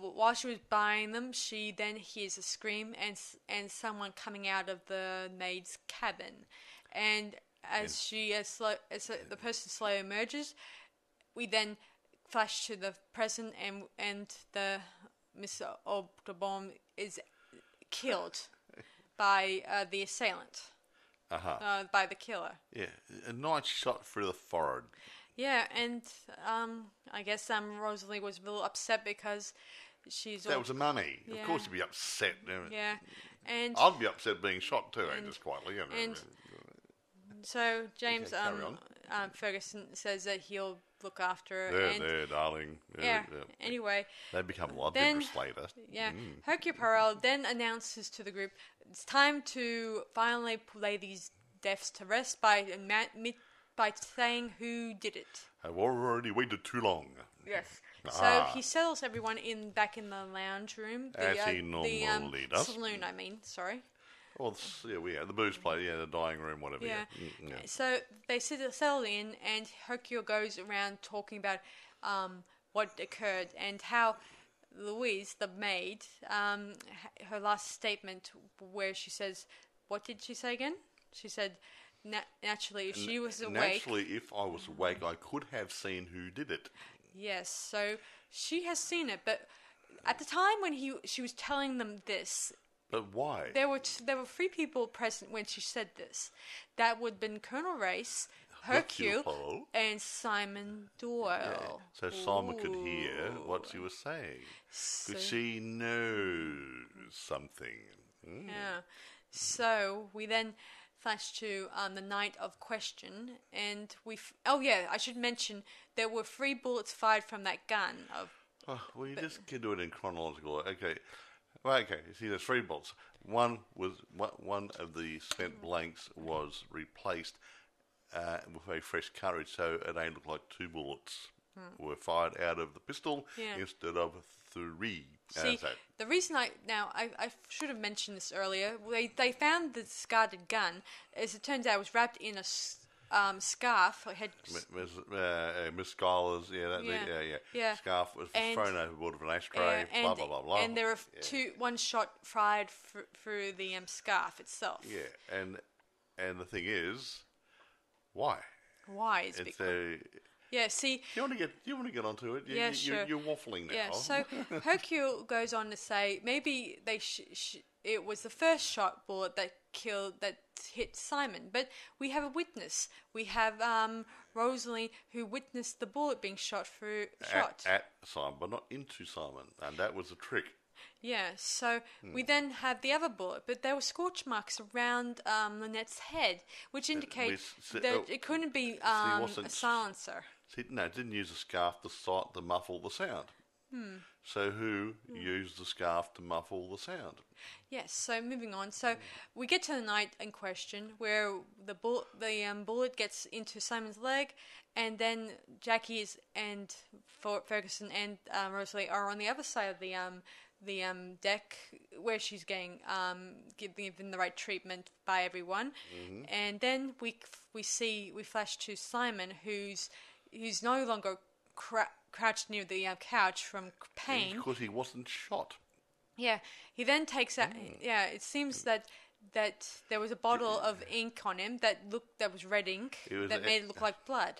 while she was buying them, she then hears a scream and and someone coming out of the maid's cabin, and as she as, slow, as the person slowly emerges, we then flash to the present and and the Mr. Obdobon is killed <laughs> by uh, the assailant, Uh-huh. uh, by the killer. Yeah, a nice shot through the forehead. Yeah, and um, I guess um, Rosalie was a little upset because she's That all was a mummy. Yeah. Of course you'd be upset. Yeah, and I'd be upset being shot too, And- just quietly. You know. and- so James Okay, um, um, Ferguson says that he'll look after her. there, and there, darling. Yeah. Anyway, They become a lot Then- bigger later. yeah, Mm. Hercule Poirot then announces to the group it's time to finally lay these deaths to rest by by saying who did it. I've already waited too long. Yes. Ah. So he settles everyone in back in the lounge room. The, As uh, he the, normally um, does. Saloon, I mean. Sorry. Well, it's- yeah, we yeah, the booze place, yeah, the dining room, whatever. Yeah. Yeah, Mm, yeah. So they sit settle in, and Hercule goes around talking about um, what occurred and how Louise, the maid, um, h- her last statement where she says, "What did she say again?" She said, Na- "Naturally, if she was awake." Naturally, if I was awake, I could have seen who did it. Yes, so she has seen it, but at the time when he she was telling them this, But why? there were t- there were three people present when she said this. That would have been Colonel Race, Hercule and Simon Doyle. Yeah. So Simon could hear what she was saying. So- Because she knows something. Mm. Yeah. So we then flash to um, the night of question, and we. F- oh yeah, I should mention there were three bullets fired from that gun. Of Oh, well, you just can do it in chronological. Okay. Well, okay. See, there's three bullets. One was one of the spent blanks was replaced uh, with a fresh cartridge, so it ain't looked like two bullets were fired out of the pistol Hmm. Yeah. instead of three. See, Uh, so- the reason I now I, I should have mentioned this earlier. They they found the discarded gun. As it turns out, it was wrapped in a um, scarf. Had Miss, uh, uh, Miss Schuyler's, yeah, that, Yeah. yeah, yeah, Yeah. Scarf was And- thrown overboard of an ashtray, and blah blah blah blah. and there were yeah. two one shot fired fr- through the um, scarf itself. Yeah, and and the thing is, why? Why is It's because a. yeah. See, You want to get you want to get onto it? You, Yeah, you, sure. You're, you're waffling now. Yeah, so <laughs> Hercule goes on to say maybe they sh- sh- it was the first shot bullet that killed that hit Simon, but we have a witness. We have um, Rosalie who witnessed the bullet being shot through shot. at, at Simon, but not into Simon, and that was a trick. yeah, so we Hmm. then have the other bullet, but there were scorch marks around um, Lynette's head, which indicate s- that oh, it couldn't be um, a wasn't- no, didn't use the scarf to si- to muffle the sound. Hmm. So who used the scarf to muffle the sound? Yes. So moving on. So we get to the night in question where the bull, the um, bullet gets into Simon's leg, and then Jackie's and Fer- Ferguson and um, Rosalie are on the other side of the um the um deck where she's getting um given the right treatment by everyone, and then we we see we flash to Simon who's who's no longer cra- crouched near the uh, couch from pain. Because he wasn't shot. Yeah, he then takes out. Yeah, it seems that that there was a bottle of ink on him that looked that was red ink was that a- made it look like blood.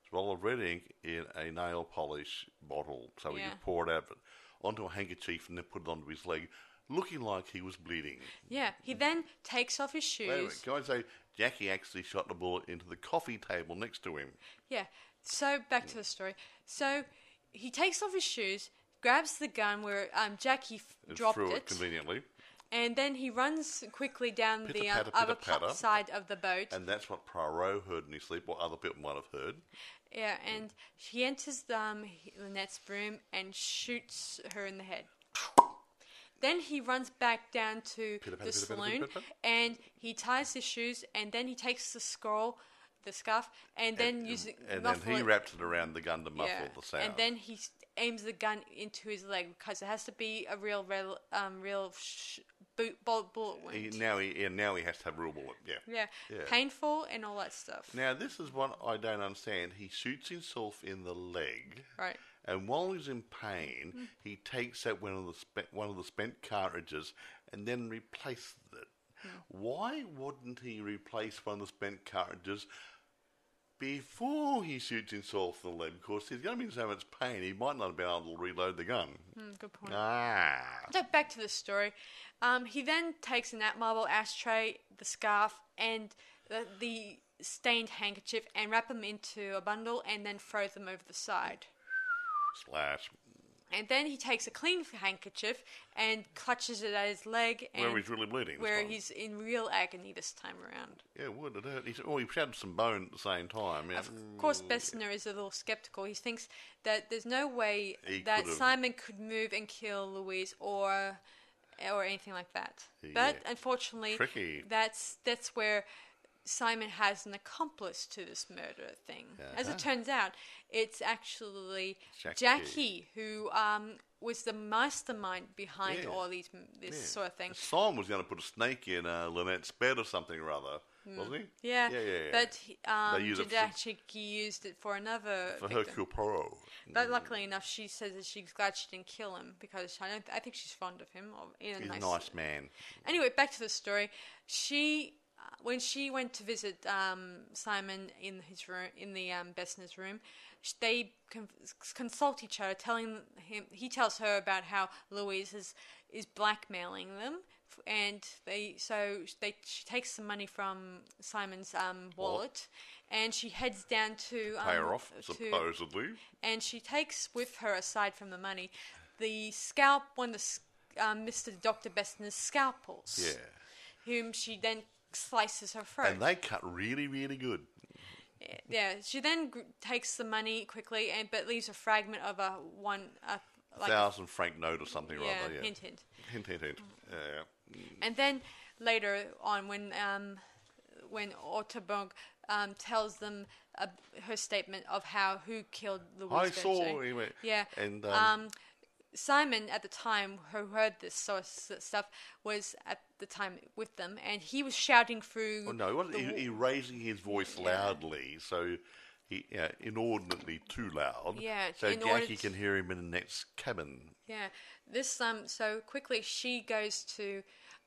It's bottle of red ink in a nail polish bottle, so he Yeah. could pour it out onto a handkerchief and then put it onto his leg, looking like he was bleeding. Yeah, he then takes off his Wait a minute, shoes. can I say Jackie actually shot the bullet into the coffee table next to him? Yeah. So back to the story. So he takes off his shoes, grabs the gun where um, Jackie f- dropped threw it, it, conveniently, and then he runs quickly down the um, other side of the boat. and that's what Poirot heard in his sleep, or other people might have heard. Yeah, and he enters um, Lynette's room and shoots her in the head. Then he runs back down to Pitter, the saloon and he ties his shoes and then he takes the scroll, the scarf, and then and, uses and then he it- wraps it around the gun to muffle yeah, the sound. and then he aims the gun into his leg because it has to be a real, real, um, real sh- boot, bullet, bullet he, wound. now he yeah, now he has to have real bullet. Yeah. yeah. Yeah. painful and all that stuff. Now this is what I don't understand. He shoots himself in the leg. Right. And while he's in pain, Hmm. he takes out one of the spent, one of the spent cartridges and then replaces. Why wouldn't he replace one of the spent cartridges before he shoots himself in the leg? Because he's going to be in so much pain, he might not have been able to reload the gun. Mm, good point. Ah, So back to the story. Um, he then takes an marble ashtray, the scarf, and the, the stained handkerchief and wrap them into a bundle and then throw them over the side. slash. And then he takes a clean handkerchief and clutches it at his leg and Where he's really bleeding. where time. he's in real agony this time around. Yeah, it would it hurt? He's, oh, he shattered some bone at the same time. Yeah. Of course, mm. Bessner is a little skeptical. He thinks that there's no way He that could've- Simon could move and kill Louise or or anything like that. But unfortunately, Tricky. that's that's where Simon has an accomplice to this murder thing. As Uh-huh. it turns out, it's actually Jackie. Jackie, who um, was the mastermind behind Yeah. all these this Yeah. sort of thing. Simon was going to put a snake in uh, Lynette's bed or something or other. wasn't he? Yeah, yeah, yeah. yeah. but he- um, use it for- used it for another for victim. Hercule Poirot. But luckily enough, she says that she's glad she didn't kill him because I don't. I think she's fond of him. Or in a He's a nice, nice man. Anyway, back to the story. She, when she went to visit um, Simon in his room, in the um, Bessner's room, they con- consult each other, telling him. He tells her about how Louise is is blackmailing them, and they so they she takes some money from Simon's um, wallet, and she heads down to um, Pay her off, to- supposedly. and she takes with her, aside from the money, the scalp, one of the um, Mr. Dr. Bessner's scalpels, Yeah. whom she then slices her throat. And they cut really, really good. yeah, she then gr- takes the money quickly, and but leaves a fragment of a one, a, like a- Thousand franc note or something yeah, other. Yeah. hint, hint. Hint, hint, hint. Yeah. And then later on, when um, when Otterburg um, tells them uh, her statement of how who killed Louise I saw him. Yeah. And, um, um, Simon at the time who heard this sort of stuff was at the time with them, and he was shouting through. Oh, no, he wasn't. the He, he raising his voice loudly, so he yeah, inordinately too loud. Yeah, So Jackie can hear him in the next cabin. Yeah, this um. So quickly, she goes to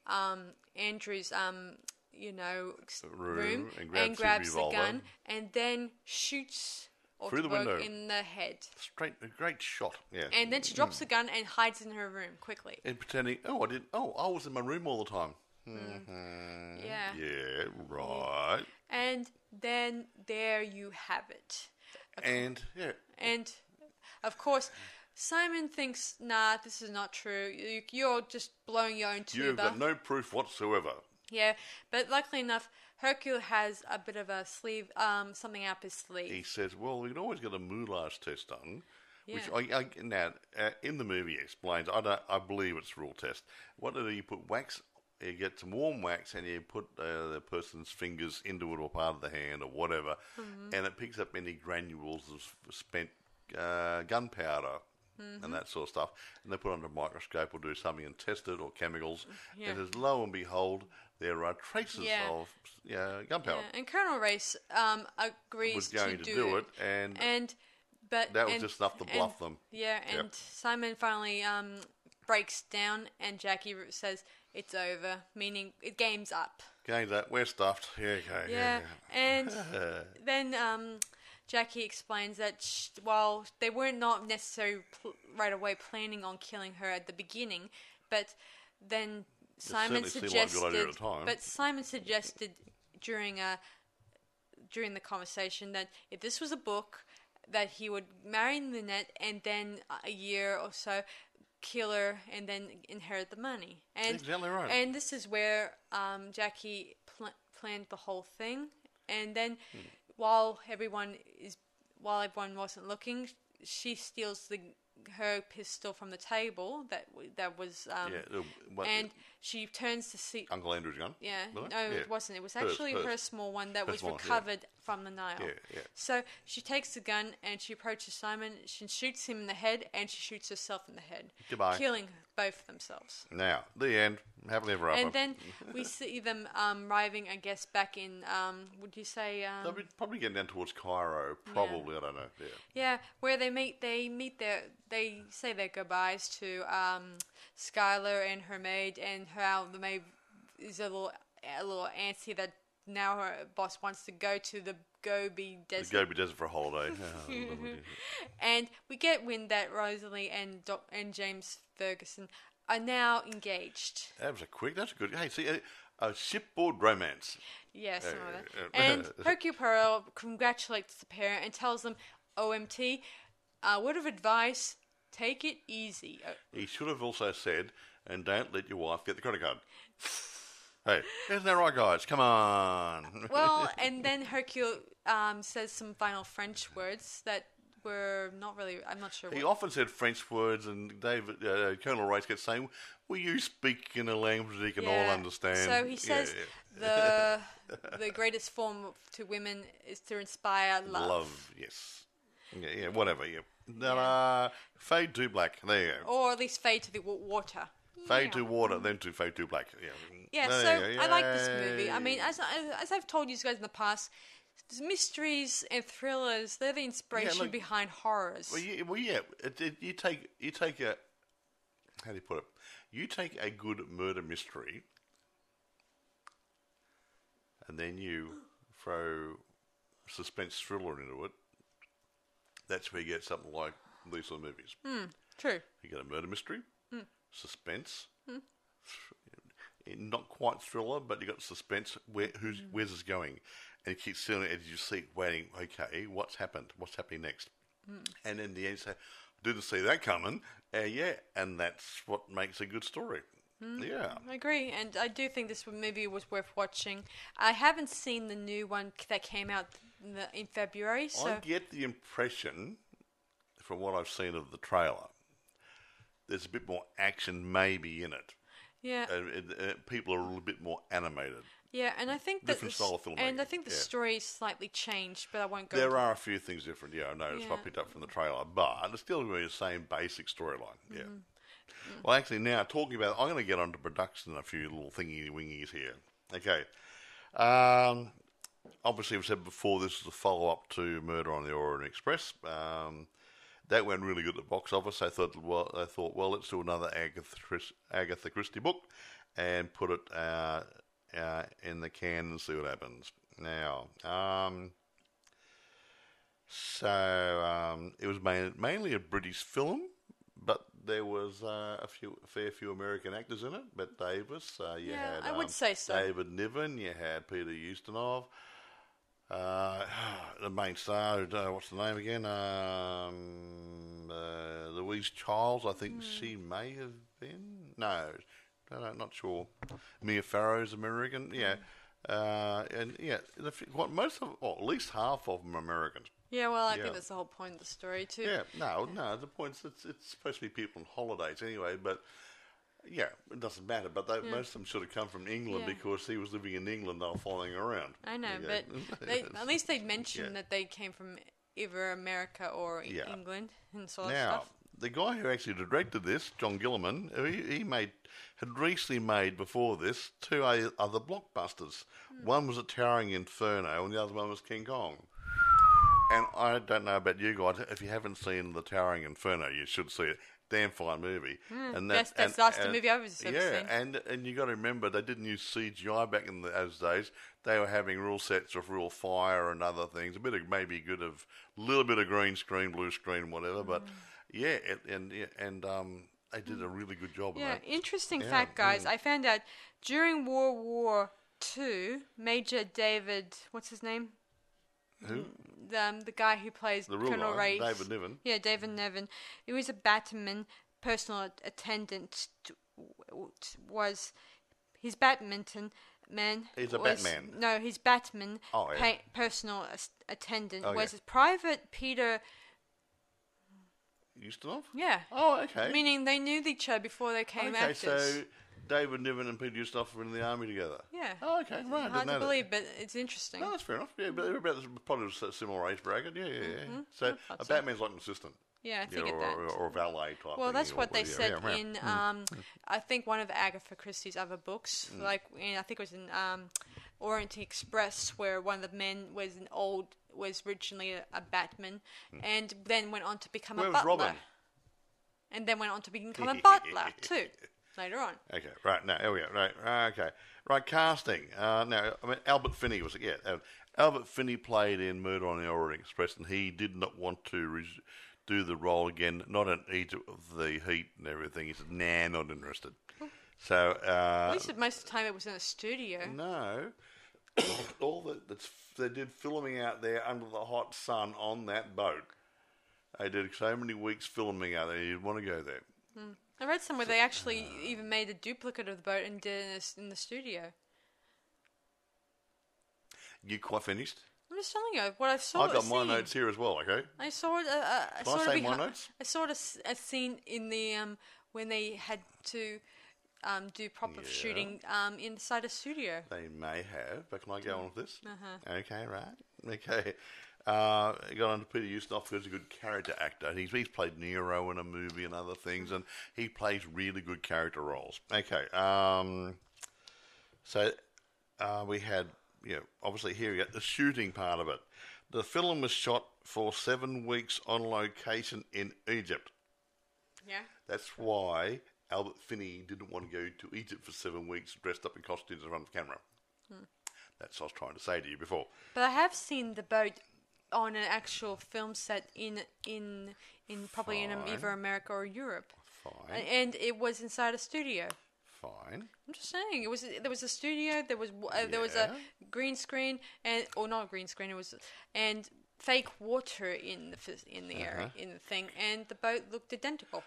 um Andrew's um you know s- Room and and grabs grabs, the gun and then shoots Through the window. in the head. Straight, a great shot. Yeah. And then she drops the gun and hides in her room quickly. and pretending, oh, I didn't. Oh, I was in my room all the time. Mhm. Yeah. Yeah, right. And then there you have it. And yeah, And of course, Simon thinks, nah, this is not true. You, you're just blowing your own tuba. you've got no proof whatsoever. Yeah, but luckily enough, Hercule has a bit of a sleeve, um, something up his sleeve. He says, well, we can always get a moulage test done. Which Yeah. I, I now uh, in the movie explains. I don't. I believe it's a real test. What do you put wax? You get some warm wax and you put uh, the person's fingers into it or part of the hand or whatever, Mm-hmm. and it picks up any granules of spent uh, gunpowder Mm-hmm. and that sort of stuff. And they put it under a microscope or do something and test it or chemicals. Yeah. And as lo and behold, there are traces Yeah. of yeah, gunpowder. Yeah, and Colonel Race um, agrees Was going to do, do it, and and but that was and- just enough to and- bluff them. Yeah, Yep. and Simon finally um, breaks down, and Jackie says it's over, meaning it game's up. Games that we're stuffed. Yeah, okay. Yeah, yeah. and <laughs> then um, Jackie explains that sh- while they were not necessarily pl- right away planning on killing her at the beginning, but then Simon certainly seemed like a good idea suggested, time. but Simon suggested during a during the conversation that if this was a book, that he would marry Lynette and then a year or so kill her and then inherit the money. And Exactly right. and this is where um, Jackie pl- planned the whole thing. And then, Hmm. While everyone is, while everyone wasn't looking, she steals the her pistol from the table that that was, um, Yeah, what- and she turns to see. Uncle Andrew's gun. Yeah, no, Yeah. it wasn't. It was actually hers. her small one that Her was small one, yeah. recovered from the Nile. Yeah, yeah. So she takes the gun and she approaches Simon. She shoots him in the head and she shoots herself in the head, Goodbye. killing both themselves. Now, the end. Happily ever after. And then we see them um, arriving, I guess, back in. Um, would you say? Um, They'll be probably getting down towards Cairo. Probably, I don't know. Yeah. yeah, where they meet. They meet their. They say their goodbyes to um, Schuyler and her maid, and how the maid is a little a little antsy that now her boss wants to go to the Gobi Desert. The. Gobi Desert for a holiday. <laughs> Oh. And we get wind that Rosalie and Doc- and James Ferguson are now engaged. that was a quick. That's a good. Hey, see, a, a shipboard romance. Yes, some uh, And <laughs> Hercule Poirot congratulates the pair and tells them, "OMT, a word of advice: take it easy." Uh, He should have also said, "And don't let your wife get the credit card." hey, isn't that right, guys? Come on. Well, <laughs> and then Hercule um, says some final French words that were not really. I'm not sure. He What, often said French words, and David uh, Colonel Race kept saying, "Will you speak in a language that he can all understand?" So he says yeah. the <laughs> the greatest form to women is to inspire love. love. yes, yeah, yeah, whatever. Yeah, Ta-da. fade to black. There you go. Or at least fade to the wa- water. Fade to water, then to fade to black. Yeah. yeah, There so. I like this movie. I mean, as as I've told you guys in the past, mysteries and thrillers they're the inspiration look- behind horrors. Well, yeah, well, yeah. It, it, you take you take a how do you put it? You take a good murder mystery, and then you throw suspense thriller into it. That's where you get something like these sort of movies. True. You get a murder mystery, Hmm. suspense, th- not quite thriller, but you got suspense. Where who's Hmm. where's this going? And you keep sitting on the edge of your seat, waiting. Okay, what's happened? What's happening next? Hmm. And in the end, you say, "Didn't see that coming." Uh, yeah, and that's what makes a good story. Hmm. Yeah, I agree, and I do think this movie was worth watching. I haven't seen the new one that came out in, the, in February, so I get the impression from what I've seen of the trailer. There's a bit more action, maybe in it. Yeah, Uh, it- people are a little bit more animated. yeah, and I think that different the, style of filmmaking. and I think the yeah. story is slightly changed, but I won't go. There are a few things different, yeah, I noticed. I Yeah. picked up from the trailer, but it's still going to be the same basic storyline, yeah. Mm-hmm. Well, actually, now talking about, I'm going to get onto production and a few little thingy wingies here. Okay. Um, obviously, we've said before this is a follow up to Murder on the Orient Express. Um, that went really good at the box office. They thought, well, they thought, well, let's do another Agatha, Chris- Agatha Christie book and put it uh, uh, in the can and see what happens. Now, um, so um, it was main, mainly a British film, but there was uh, a few, a fair few American actors in it. Bette Davis, uh, you Yeah, had I would um, say so. David Niven, you had Peter Ustinov. Uh, <sighs> the main star, uh, what's the name again? Um, uh, Lois Chiles, I think Hmm. she may have been. No, no, no, not sure. Mia Farrow's American, yeah. Uh, and yeah, the, what most of, well, at least half of them are Americans. yeah, well, I yeah. think that's the whole point of the story too. Yeah, no, no. The point is, it's, it's supposed to be people on holidays anyway, but yeah, it doesn't matter. But they, most of them should have come from England Yeah. because he was living in England. They were following around. I know, but <laughs> they, at least they mentioned Yeah. that they came from either America or Yeah. England and sort of now stuff. the guy who actually directed this, John Guillermin, he, he made had recently made before this two other blockbusters. Hmm. One was a Towering Inferno, and the other one was King Kong. And I don't know about you guys. If you haven't seen the Towering Inferno, you should see it. Damn fine movie. and that's- Hmm. that's the last movie I've ever seen. Yeah, and and you got to remember they didn't use CGI back in the, those days. They were having real sets of real fire and other things. A bit of maybe good of little bit of green screen, blue screen, whatever. But Hmm. yeah, it, and and um, they did a really good job. Yeah, of that. interesting Yeah, fact, guys. mm. I found out during World War Two, Major David, what's his name? Who? The, um, the guy who plays The Colonel Ray. David Niven. Yeah, David Niven. He was a Batman personal attendant. To, was his badminton man? He's a was, Batman. No, his Batman Oh, yeah. pa- personal attendant Oh, was yeah. private Peter. Ustinov? Yeah. Oh, okay. Meaning they knew each other before they came okay, actors. so David Niven and Peter Ustinov were in the army together. Yeah. Oh, okay, right. I didn't Hard know to that. believe, but it's interesting. No, that's fair enough. Yeah, but they're about the, probably a similar age bracket. Yeah, yeah, yeah. So thought a so. Batman's like an assistant. yeah, I Yeah, figured or, that. or, or a valet type. well, thing, that's or what they whatever. said Yeah, yeah, in, um, I think one of Agatha Christie's other books, Mm. like in, I think it was in um, Orient Express, where one of the men was an old, was originally a, a Batman, and then went on to become Mm. Where a was butler, Robin? and then went on to become a <laughs> butler too later on. Okay, right now, here we go. Right, okay, right. Casting. Uh, now, I mean, Albert Finney was it? Yeah, uh, Albert Finney played in Murder on the Orient Express, and he did not want to res- do the role again. Not in Egypt of the heat and everything. He said, "Nah, not interested." So, At uh, least most of the time it was in a studio. no, <coughs> all that that's they did filming out there under the hot sun on that boat. They did so many weeks filming out there. You'd want to go there. I read somewhere they actually uh, even made a duplicate of the boat and did it in, a in the studio. You quite finished? I'm just telling you what I saw. I've got my scene. notes here as well. Okay. I saw it. Uh, uh, I Can saw I it say my notes? I saw it a a, scene in the um when they had to um do proper Yeah. shooting um inside a studio. They may have, but can I go on with this? Uh-huh. Okay, right. Okay. Uh, he got on to Peter Ustinov who's a good character actor. He's, he's played Nero in a movie and other things, and he plays really good character roles. Okay. Um, So uh, we had, you know, obviously here we got the shooting part of it. The film was shot for seven weeks on location in Egypt. Yeah. That's why Albert Finney didn't want to go to Egypt for seven weeks dressed up in costumes in front of the camera. That's what I was trying to say to you before. But I have seen the boat on an actual film set in in in probably in either America or Europe, Fine, and it was inside a studio. fine. I'm just saying, it was there was a studio, there was uh, there was a green screen and or not a green screen, it was and fake water in the in the area Uh-huh. in the thing, and the boat looked identical.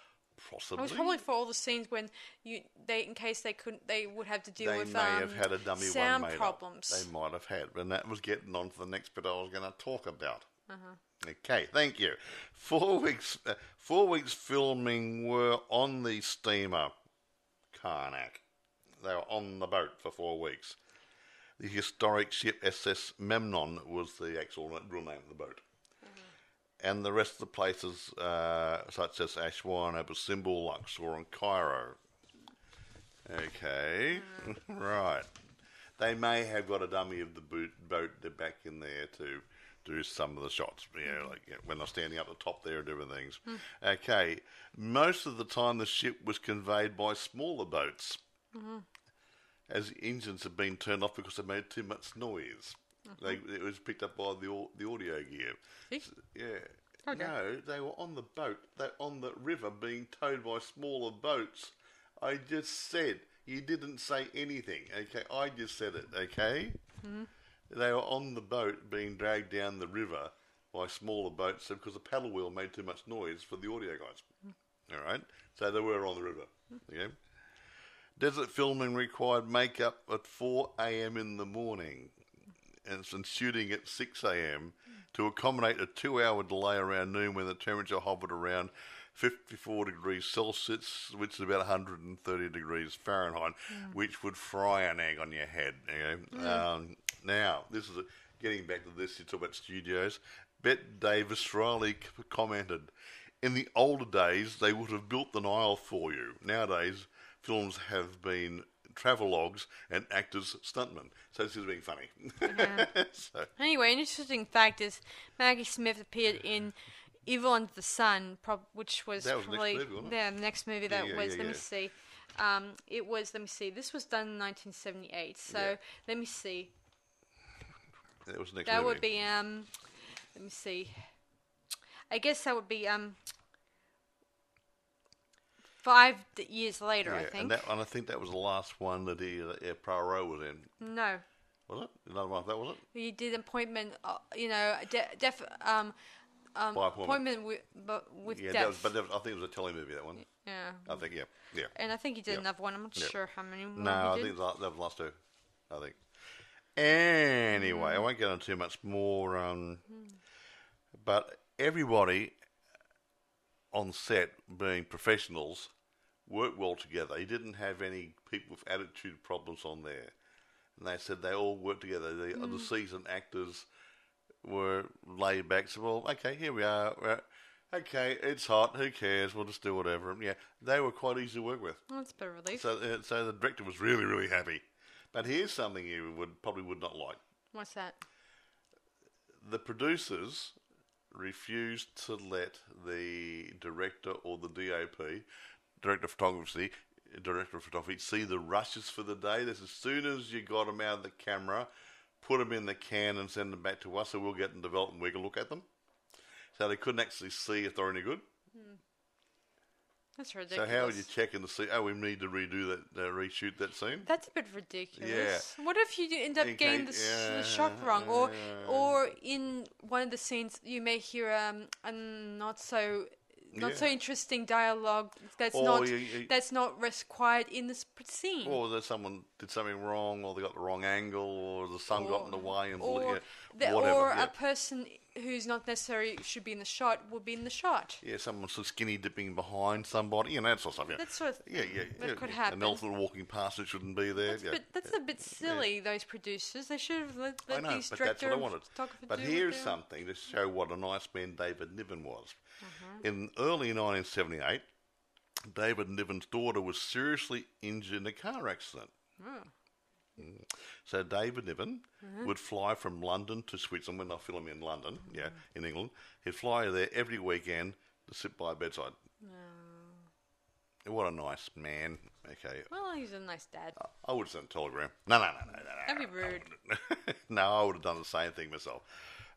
It was probably for all the scenes when you they in case they couldn't they would have to deal they with They may um, have had a dummy sound one made problems. Up. They might have had, and that was getting on to the next bit I was going to talk about. Uh-huh. Okay, thank you. Four weeks, uh, four weeks filming were on the steamer Karnak. They were on the boat for four weeks. The historic ship SS Memnon was the actual real name of the boat. And the rest of the places, uh, such as Aswan, Abu Simbel, Luxor, and Cairo. Okay, <laughs> right. They may have got a dummy of the boot, boat back in there to do some of the shots. You know, like you know, when they're standing up the top there and doing things. Okay, most of the time the ship was conveyed by smaller boats, as the engines had been turned off because they made too much noise. Mm-hmm. They, it was picked up by the the audio gear. See? Yeah. Okay. No, they were on the boat. They're on the river being towed by smaller boats. I just said you didn't say anything. Okay, I just said it. Okay. Mm-hmm. They were on the boat being dragged down the river by smaller boats because the paddle wheel made too much noise for the audio guys. Mm. All right, so they were on the river. Okay. Desert filming required makeup at 4 a.m. in the morning and shooting at 6 a.m. to accommodate a two hour delay around noon when the temperature hovered around 54 degrees Celsius, which is about 130 degrees Fahrenheit, which would fry an egg on your head. Okay? Um, now, this is a, getting back to this, you talk about studios. Bette Davis Riley commented, in the older days, they would have built the Nile for you. Nowadays, films have been travelogues and actors stuntmen. So this is being funny. <laughs> so, Anyway, an interesting fact is Maggie Smith appeared in Evil Under the Sun, prob- which was, was the next probably movie, wasn't it? yeah, the next movie that yeah, was. yeah, let me see. Um, it was. Let me see. This was done in 1978. So Yeah. let me see. that was the next That movie. would be um. Let me see. I guess that would be um. Five years later, I think. and, that, and I think that was the last one that he, uh, yeah, Poirot was in. no, Was it? Another one, that was it? he did appointment. Uh, you know, de- def um, um, appointment. with, but with Yeah, death. that was, but that was, I think it was a telemovie, that one. yeah. I think, yeah. Yeah. And I think he did Yeah. another one. I'm not Yeah. sure how many more No, I he think did. that was the last two. I think. Anyway, I won't get into too much more. Um, but everybody on set, being professionals, worked well together. He didn't have any people with attitude problems on there, and they said they all worked together. The, the seasoned actors were laid back. Said, "Well, okay, here we are. We're- Okay, it's hot. Who cares? We'll just do whatever." And yeah, they were quite easy to work with. Well, that's a bit of relief. So, uh, so the director was really, really happy. But here's something you would probably would not like: What's that? the producers refused to let the director or the DOP, director of photography, director of photography, see the rushes for the day. That's as soon as you got them out of the camera, put them in the can and send them back to us, so we'll get them developed and we can look at them. So they couldn't actually see if they're any good. That's ridiculous. So how would you check and see? Oh, we need to redo that, uh, reshoot that scene. That's a bit ridiculous. What if you end up Okay, getting the, s the shot yeah, wrong, or yeah. or in one of the scenes you may hear um a not so not so interesting dialogue that's Or not you- you- that's not required in this scene. Or that someone did something wrong, or they got the wrong angle, or the sun got in the way, and or, yeah, the- whatever. or yeah. a person who's not necessarily should be in the shot will be in the shot. yeah, someone sort of skinny dipping behind somebody, you know, that sort of stuff. Yeah, That sort of yeah, yeah. that yeah, could yeah. happen. An elephant walking past it shouldn't be there. That's, yeah. a bit, that's a bit silly. Those producers, they should have let, I know, these but that's what I wanted. But here's something to show what a nice man David Niven was. Uh-huh. In early 1978, David Niven's daughter was seriously injured in a car accident. Oh. So David Niven would fly from London to Switzerland when I film in London, yeah, in England. He'd fly there every weekend to sit by a bedside. What a nice man. Okay. Well, he's a nice dad. I would have sent a telegram. No, no, no, no, no. That'd be rude. <laughs> no, I would have done the same thing myself.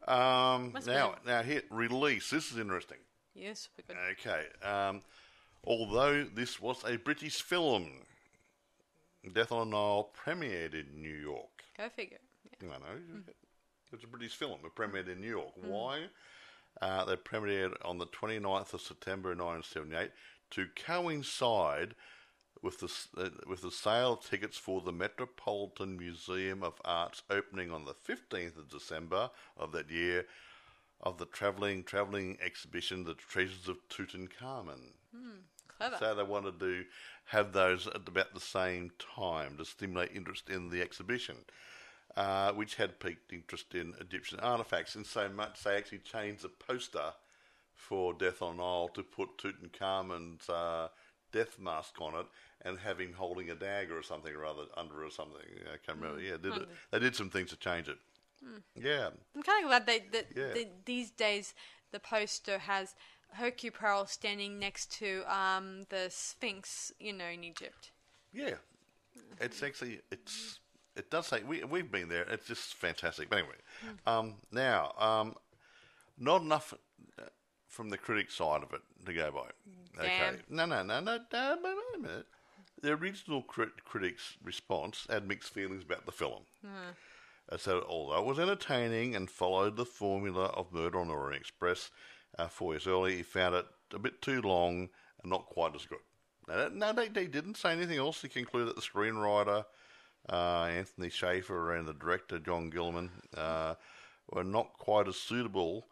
Um, now, now here, release. This is interesting. Yes, we could. Okay. Um, although this was a British film, Death on the Nile premiered in New York. Go figure. Yeah. No, no, it's a British film. It premiered in New York. Why? Uh, they premiered on the 29th of September 1978 to coincide with the uh, with the sale of tickets for the Metropolitan Museum of Art's opening on the 15th of December of that year of the travelling travelling exhibition, The Treasures of Tutankhamun. Clever. So they wanted to have those at about the same time to stimulate interest in the exhibition, uh, which had piqued interest in Egyptian artifacts. And so much they actually changed the poster for Death on Nile to put Tutankhamun's uh, death mask on it and have him holding a dagger or something or other under or something. I can't remember. Yeah, did it. they did some things to change it. Yeah. I'm kind of glad they, that Yeah. that these days the poster has Hercule standing next to um, the Sphinx, you know, in Egypt. Yeah, it's actually it's it does say we we've been there. It's just fantastic. But anyway, um, now um, not enough uh, from the critic side of it to go by. Okay, Damn. no, no, no, no, no, but wait. The original crit- critics' response had mixed feelings about the film. So, although it was entertaining and followed the formula of Murder on the Orient Express uh, four years earlier, he found it a bit too long and not quite as good. Now, no, they, they didn't say anything else. He concluded that the screenwriter, uh, Anthony Shaffer, and the director, John Guillermin, uh, were not quite as suitable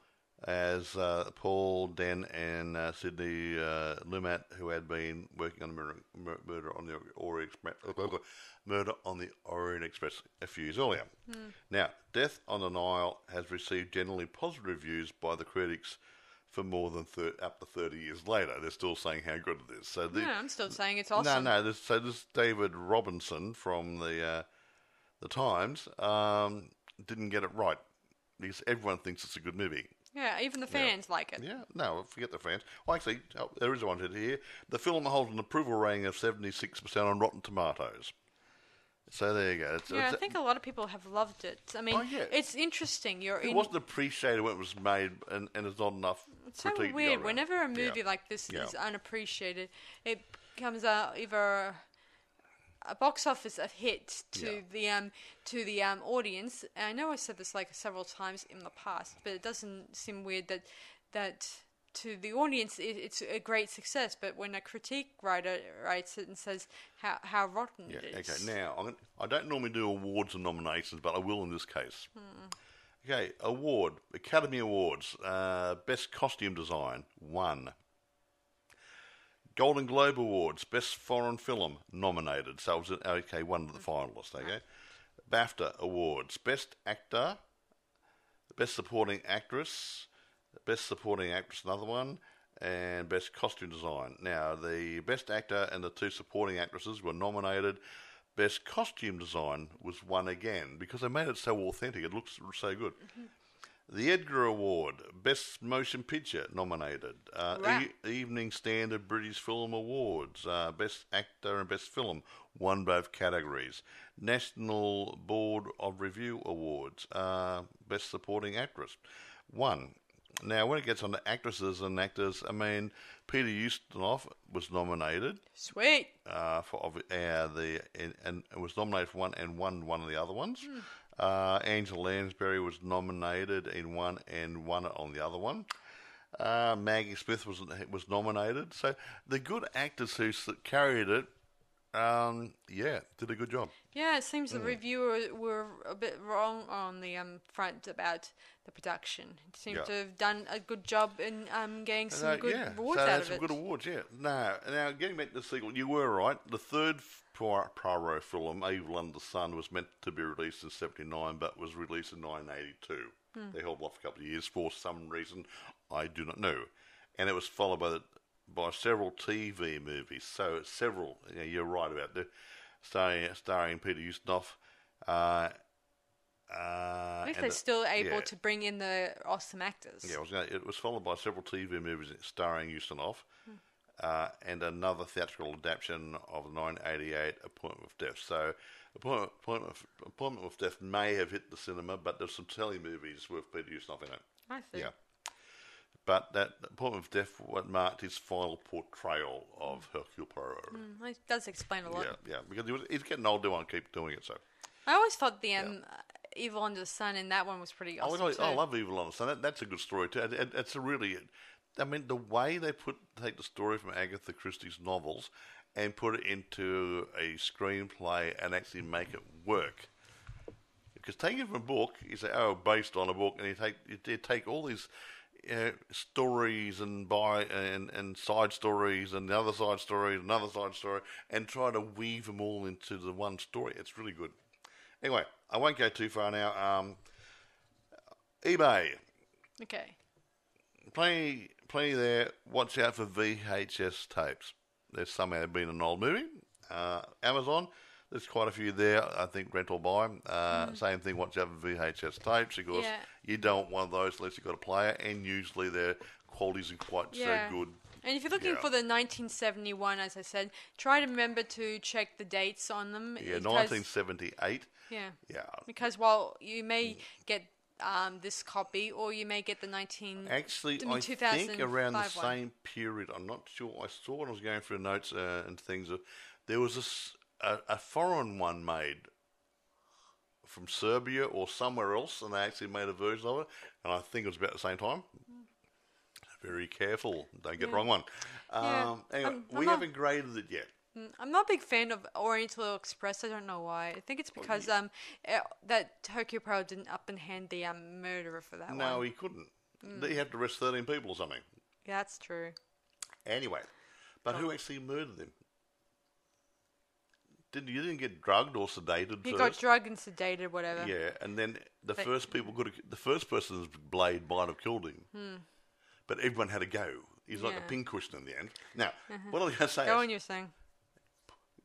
as uh, Paul Dehn and uh, Sidney Lumet, who had been working on Murder, Murder on the Orient Express, Murder on the Orient Express a few years earlier. Now, Death on the Nile has received generally positive reviews by the critics for more than thir- up to 30 years later. They're still saying how good it is. So the, yeah, I'm still saying it's awesome. no, no. This, so this David Robinson from the uh, the Times um, didn't get it right because everyone thinks it's a good movie. Yeah, even the fans like it. Yeah, no, forget the fans. Well, actually, oh, there is one here. The film holds an approval rating of seventy six percent on Rotten Tomatoes. So there you go. It's, Yeah, I think a lot of people have loved it. I mean, Oh, yeah. it's interesting. You're it in. wasn't appreciated when it was made, and, and there's not enough. It's so critique to go weird. Whenever a movie Yeah. like this Yeah. is unappreciated, it comes out either a box office a hit to the um to the um audience. And I know I said this like several times in the past, but it doesn't seem weird that that to the audience it, it's a great success. But when a critique writer writes it and says how how rotten Yeah, it is, okay. Now, I'm I don't normally do awards and nominations, but I will in this case. Okay, award Academy Awards. Uh, Best Costume Design one. Golden Globe Awards Best Foreign Film nominated. So it was okay, one of the finalists. Okay, BAFTA Awards Best Actor, Best Supporting Actress, Best Supporting Actress, another one, and Best Costume Design. Now, the Best Actor and the two supporting actresses were nominated. Best Costume Design was won again because they made it so authentic. It looks so good. The Edgar Award, Best Motion Picture nominated. Uh, Wow. E- Evening Standard British Film Awards, uh, Best Actor and Best Film, won both categories. National Board of Review Awards, uh, Best Supporting Actress, one. Now, when it gets on to actresses and actors, I mean, Peter Ustinov was nominated sweet. uh, for uh, the and, and was nominated for one and won one of the other ones. Uh, Angela Lansbury was nominated in one and won it on the other one. Uh, Maggie Smith was was nominated. So the good actors who carried it, um, yeah, did a good job. Yeah, it seems Hmm. the reviewers were a bit wrong on the um, front about the production. It seemed Yeah. to have done a good job in um, getting some good yeah, awards so out of some it. good awards. Yeah. No, now getting back to the sequel, you were right. The third Poirot film, Evil Under the Sun, was meant to be released in '79, but was released in 1982. They held off a couple of years for some reason I do not know, and it was followed by the, by several TV movies. So several. You know, you're right about the starring starring Peter Ustinov Uh, uh, I think they're the- still able yeah. to bring in the awesome actors. Yeah, it was, gonna, it was followed by several TV movies starring Ustinov, Hmm. uh, and another theatrical adaptation of the 1988 Appointment with Death. So, Appointment, Appointment, Appointment with Death may have hit the cinema, but there's some telly movies with Peter Ustinov in it. I see. Yeah. But that Appointment with Death what marked his final portrayal of Hercule Poirot. Mm, It does explain a lot. Yeah, yeah, because he was, he's getting old, to keep doing it. So, I always thought the um, Evil Under the Sun and that one was pretty I, awesome too. I love Evil Under the Sun. That, that's a good story too. It, it, it's a really, I mean, the way they put take the story from Agatha Christie's novels and put it into a screenplay and actually make it work. Because taking it from a book, you say, oh, based on a book, and you take you, you take all these uh, stories and by and, and side stories and the other side story, another side story, and try to weave them all into the one story. It's really good. Anyway, I won't go too far now. Um, eBay, okay. plenty, plenty there. Watch out for VHS tapes. There's somehow been an old movie. Uh, Amazon, there's quite a few there. I think rent or buy. Uh, Same thing. Watch out for VHS tapes because Yeah. you don't want one of those unless you've got a player, and usually their quality isn't quite Yeah. so good. And if you're looking Yeah. for the 1971, as I said, try to remember to check the dates on them. Yeah, 1978. Yeah. Yeah. Because while you may get um, this copy, or you may get the 19. Actually, I mean, I think around the 2005 one. same period. I'm not sure. I saw when I was going through notes uh, and things. Uh, there was a foreign one made from Serbia or somewhere else, and they actually made a version of it. And I think it was about the same time. Very careful. Don't get the wrong one. Yeah. Um, anyway, I'm- I'm we not- haven't graded it yet. Mm, I'm not a big fan of Oriental Express. I don't know why. I think it's because um eh, that Tokyo Pro didn't up and hand the um murderer for that No, one. he couldn't. Mm. He had to arrest 13 people or something. Yeah, that's true. Anyway, but who actually murdered him? Didn't you didn't get drugged or sedated He first? got drugged and sedated, whatever. Yeah, and then the But- first people could have, the first person's blade might have killed him, but everyone had a go. He's like Hmm. Yeah. Uh-huh. a pincushion in the end. Now, what I'm going to say Go is on, you're saying.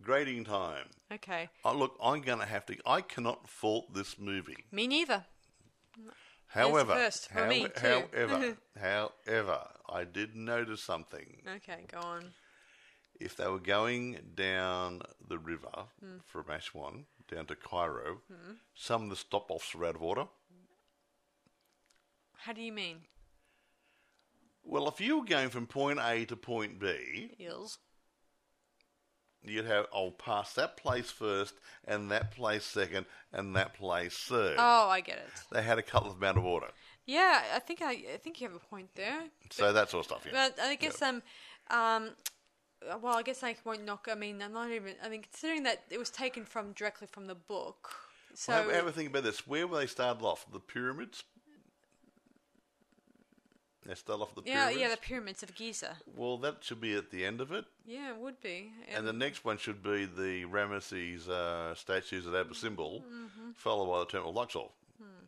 Grading time. Okay. Oh, look, I'm going to have to. I cannot fault this movie. Me neither. However, first for me, too. however, <laughs> however, I did notice something. Okay, go on. If they were going down the river Hmm. from Aswan down to Cairo, some of the stop-offs were out of order. How do you mean? Well, if you were going from point A to point B, Eels. You'd have I'll pass that place first, and that place second, and that place third. Oh, I get it. They had a couple of them out of order, Yeah, I think I, I think you have a point there. so that sort of stuff. Yeah. But I guess um um well I guess I won't knock I mean I'm not even I mean considering that it was taken from directly from the book. So Well, have, have a think about this. Where were they started off? The pyramids. They started off the yeah, pyramids. yeah, the pyramids of Giza. Well, that should be at the end of it, Yeah, it would be. and the next one should be the Ramesses uh, statues at Abu Simbel, Mm-hmm. followed by the Temple of Luxor. Hmm.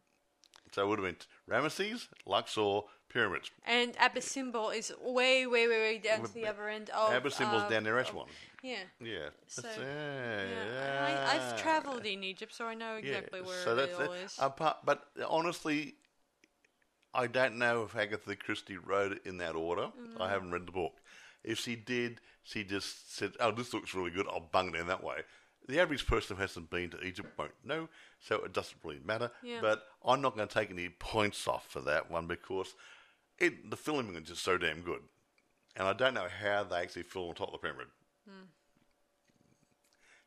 So it would have been Ramesses, Luxor, pyramids. and Abu Simbel is way, way, way, way down to the other end of Abu Simbel's uh, down near Aswan. Yeah. Yeah. So, That's- yeah. I, I've travelled in Egypt, so I know Yeah, exactly where so it all it. is. Apart, but honestly, I don't know if Agatha Christie wrote it in that order. Mm. I haven't read the book. If she did, she just said, "Oh, this looks really good. I'll bung it in that way." The average person who hasn't been to Egypt won't know, so it doesn't really matter. Yeah. But I'm not going to take any points off for that one because it, the filming is just so damn good, and I don't know how they actually film on top of the pyramid. Hmm.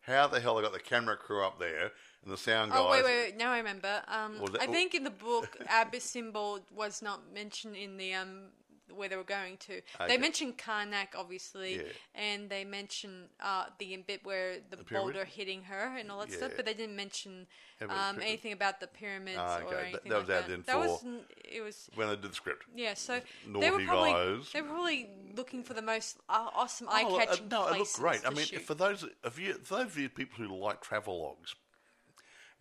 How the hell they got the camera crew up there and the sound guys? Oh wait, wait, wait! Now I remember. Um, Was that- I think in the book, Abu Simbel was not mentioned in the um where they were going to. Okay. They mentioned Karnak, obviously, Yeah. and they mentioned uh, the bit where the, pyramid? boulder hitting her and all that stuff. Yeah. But they didn't mention um, anything about the pyramids Ah, or okay. That- anything that was like added in that for- was n- it was when they did the script. yeah. So they Naughty were probably guys. they were probably looking for the most uh, awesome Oh, uh, eye-catching no, it places looked great. I to mean, shoot. for those of you, for those of you people who like travel logs,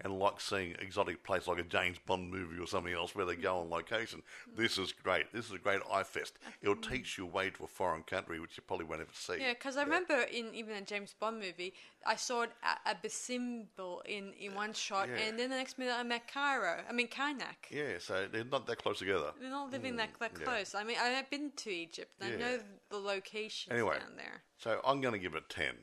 and like seeing exotic place like a James Bond movie or something else where they go on location. This is great. This is a great eye fest. It'll mm. teach you a way to a foreign country which you probably won't ever see. Yeah, because I remember in even a James Bond movie, I saw it a, Abu Simbel in, in one shot, Yeah. and then the next minute I met Cairo. I mean Karnak. Yeah, so they're not that close together. They're not living mm, that, that yeah. close. I mean, I have been to Egypt. and I know the location Anyway. down there. So I'm going to give it 10.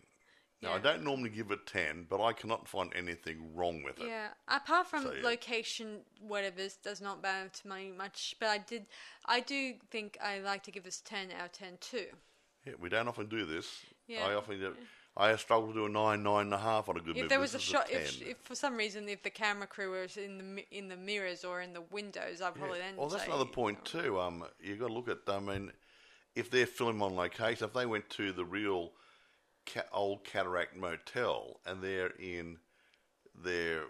Now, I don't normally give it 10, but I cannot find anything wrong with it. Yeah, apart from So, yeah. location, whatever does not matter to me much. But I did, I do think I like to give this ten out of ten too. Yeah, we don't often do this. Yeah. I often do. I struggle to do a nine, nine and a half on a good movie. If there was a This is shot, 10. if, if for some reason if the camera crew was in the in the mirrors or in the windows, I'd probably then. Well, that's another point too. Um, you got to look at. I mean, if they're filming on location, if they went to the real ca- old Cataract Motel and they're in their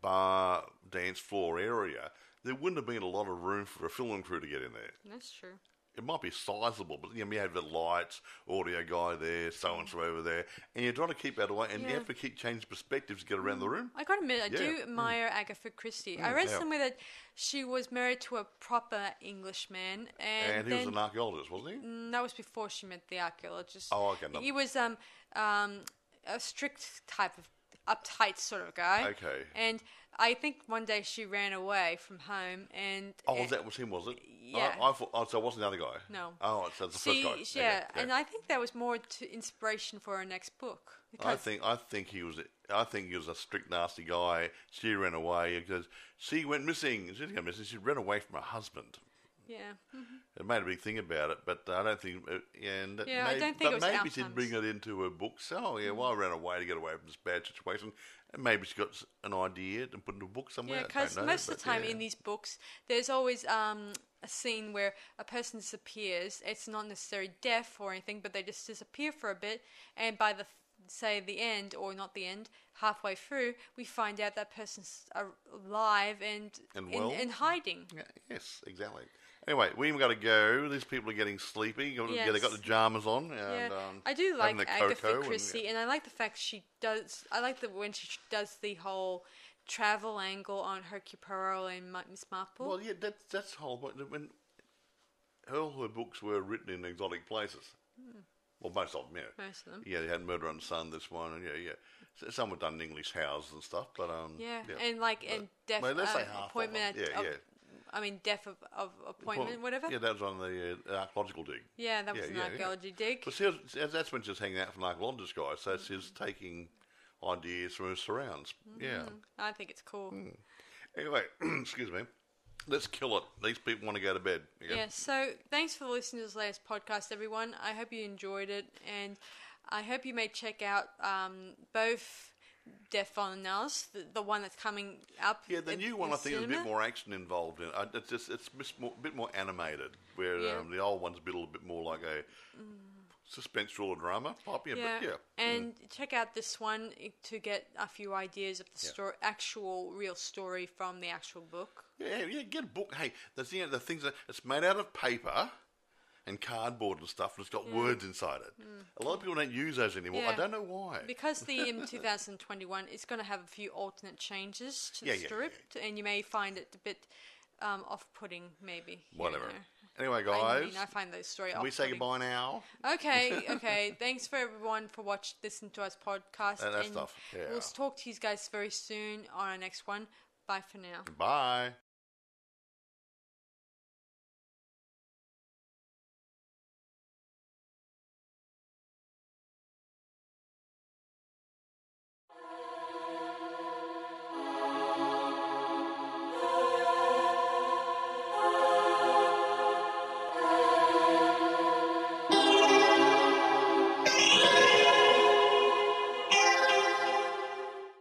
bar dance floor area, there wouldn't have been a lot of room for a filming crew to get in there. That's true. It might be sizable, but you know, you have the lights, audio guy there, so and so over there, and you're trying to keep that away, and you have to keep changing perspectives to get around the room. I gotta admit, I do Yeah. Mm. admire Agatha Christie. I read yeah. somewhere that she was married to a proper Englishman, and, And he then was an archaeologist, wasn't he? Mm, that was before she met the archaeologist. Oh, okay, no. He was um um a strict type of uptight sort of guy. Okay. And I think one day she ran away from home and Oh, and- that was him, was it? Yeah. I, I thought, oh, so it wasn't the other guy? No. Oh, so it's the she, first guy. yeah, Okay, and I think that was more to inspiration for her next book. I think I think he was I think he was a strict nasty guy. She ran away because she went missing. She didn't go missing. She ran away from her husband. yeah, It made a big thing about it, but I don't think. Uh, and Yeah, I don't think but it was maybe she'd bring it into her book. So, yeah, well I ran away to get away from this bad situation, and maybe she's got an idea and put in a book somewhere. yeah, because most of the time yeah. in these books, there's always um a scene where a person disappears. It's not necessarily death or anything, but they just disappear for a bit, and by the say the end or not the end, halfway through, we find out that person's alive and And in, well. in hiding. Yeah, yes, exactly. Anyway, we've got to go. These people are getting sleepy. Yeah, they got the pajamas on. And, Yeah, um, I do like the Agatha cocoa and- Christie, and, I like the fact she does. I like the when she does the whole travel angle on Hercule Poirot and Miss Marple. Well, yeah, that's that's the whole point. When all her books were written in exotic places. Well, most of them, yeah. Most of them. Yeah, they had Murder on the Sun, this one, and yeah, yeah. So some were done in English houses and stuff, but um, yeah. and like and death well, let's say uh, half of appointment. them. Yeah, of- yeah. I mean, death of, of appointment, whatever. Yeah, that was on the uh, archaeological dig. Yeah, that was Yeah, an yeah, yeah. archaeology dig. But see, that's- when she's hanging out from an archaeologist guy, so she's taking ideas from her surrounds. Yeah. I think it's cool. Hmm. Anyway, <clears throat> excuse me. Let's kill it. These people want to go to bed. Okay? Yeah, so thanks for listening to this latest podcast, everyone. I hope you enjoyed it, and I hope you may check out um, both Death on Us, the, the one that's coming up. Yeah, the new one I think is a bit more action involved in it. It's just it's more, a bit more animated, where Yeah. um, the old one's a bit, a little bit more like a suspense thriller drama type. Yeah, Yeah, yeah. and check out this one to get a few ideas of the story, actual real story from the actual book. Yeah, yeah, get a book. Hey, the thing, the things that it's made out of paper and cardboard and stuff, and it's got words inside it. A lot of people don't use those anymore. I Mm. Don't know why. Because the in <laughs> 2021 is going to have a few alternate changes to Yeah, the yeah, script, and you may find it a bit um, off-putting, maybe. Whatever. there. Anyway, I guys, mean, I find those story can we say goodbye now? Okay, <laughs> okay. Thanks for everyone for watching, listening to us podcast. And stuff, yeah. We'll talk to you guys very soon on our next one. Bye for now. Bye.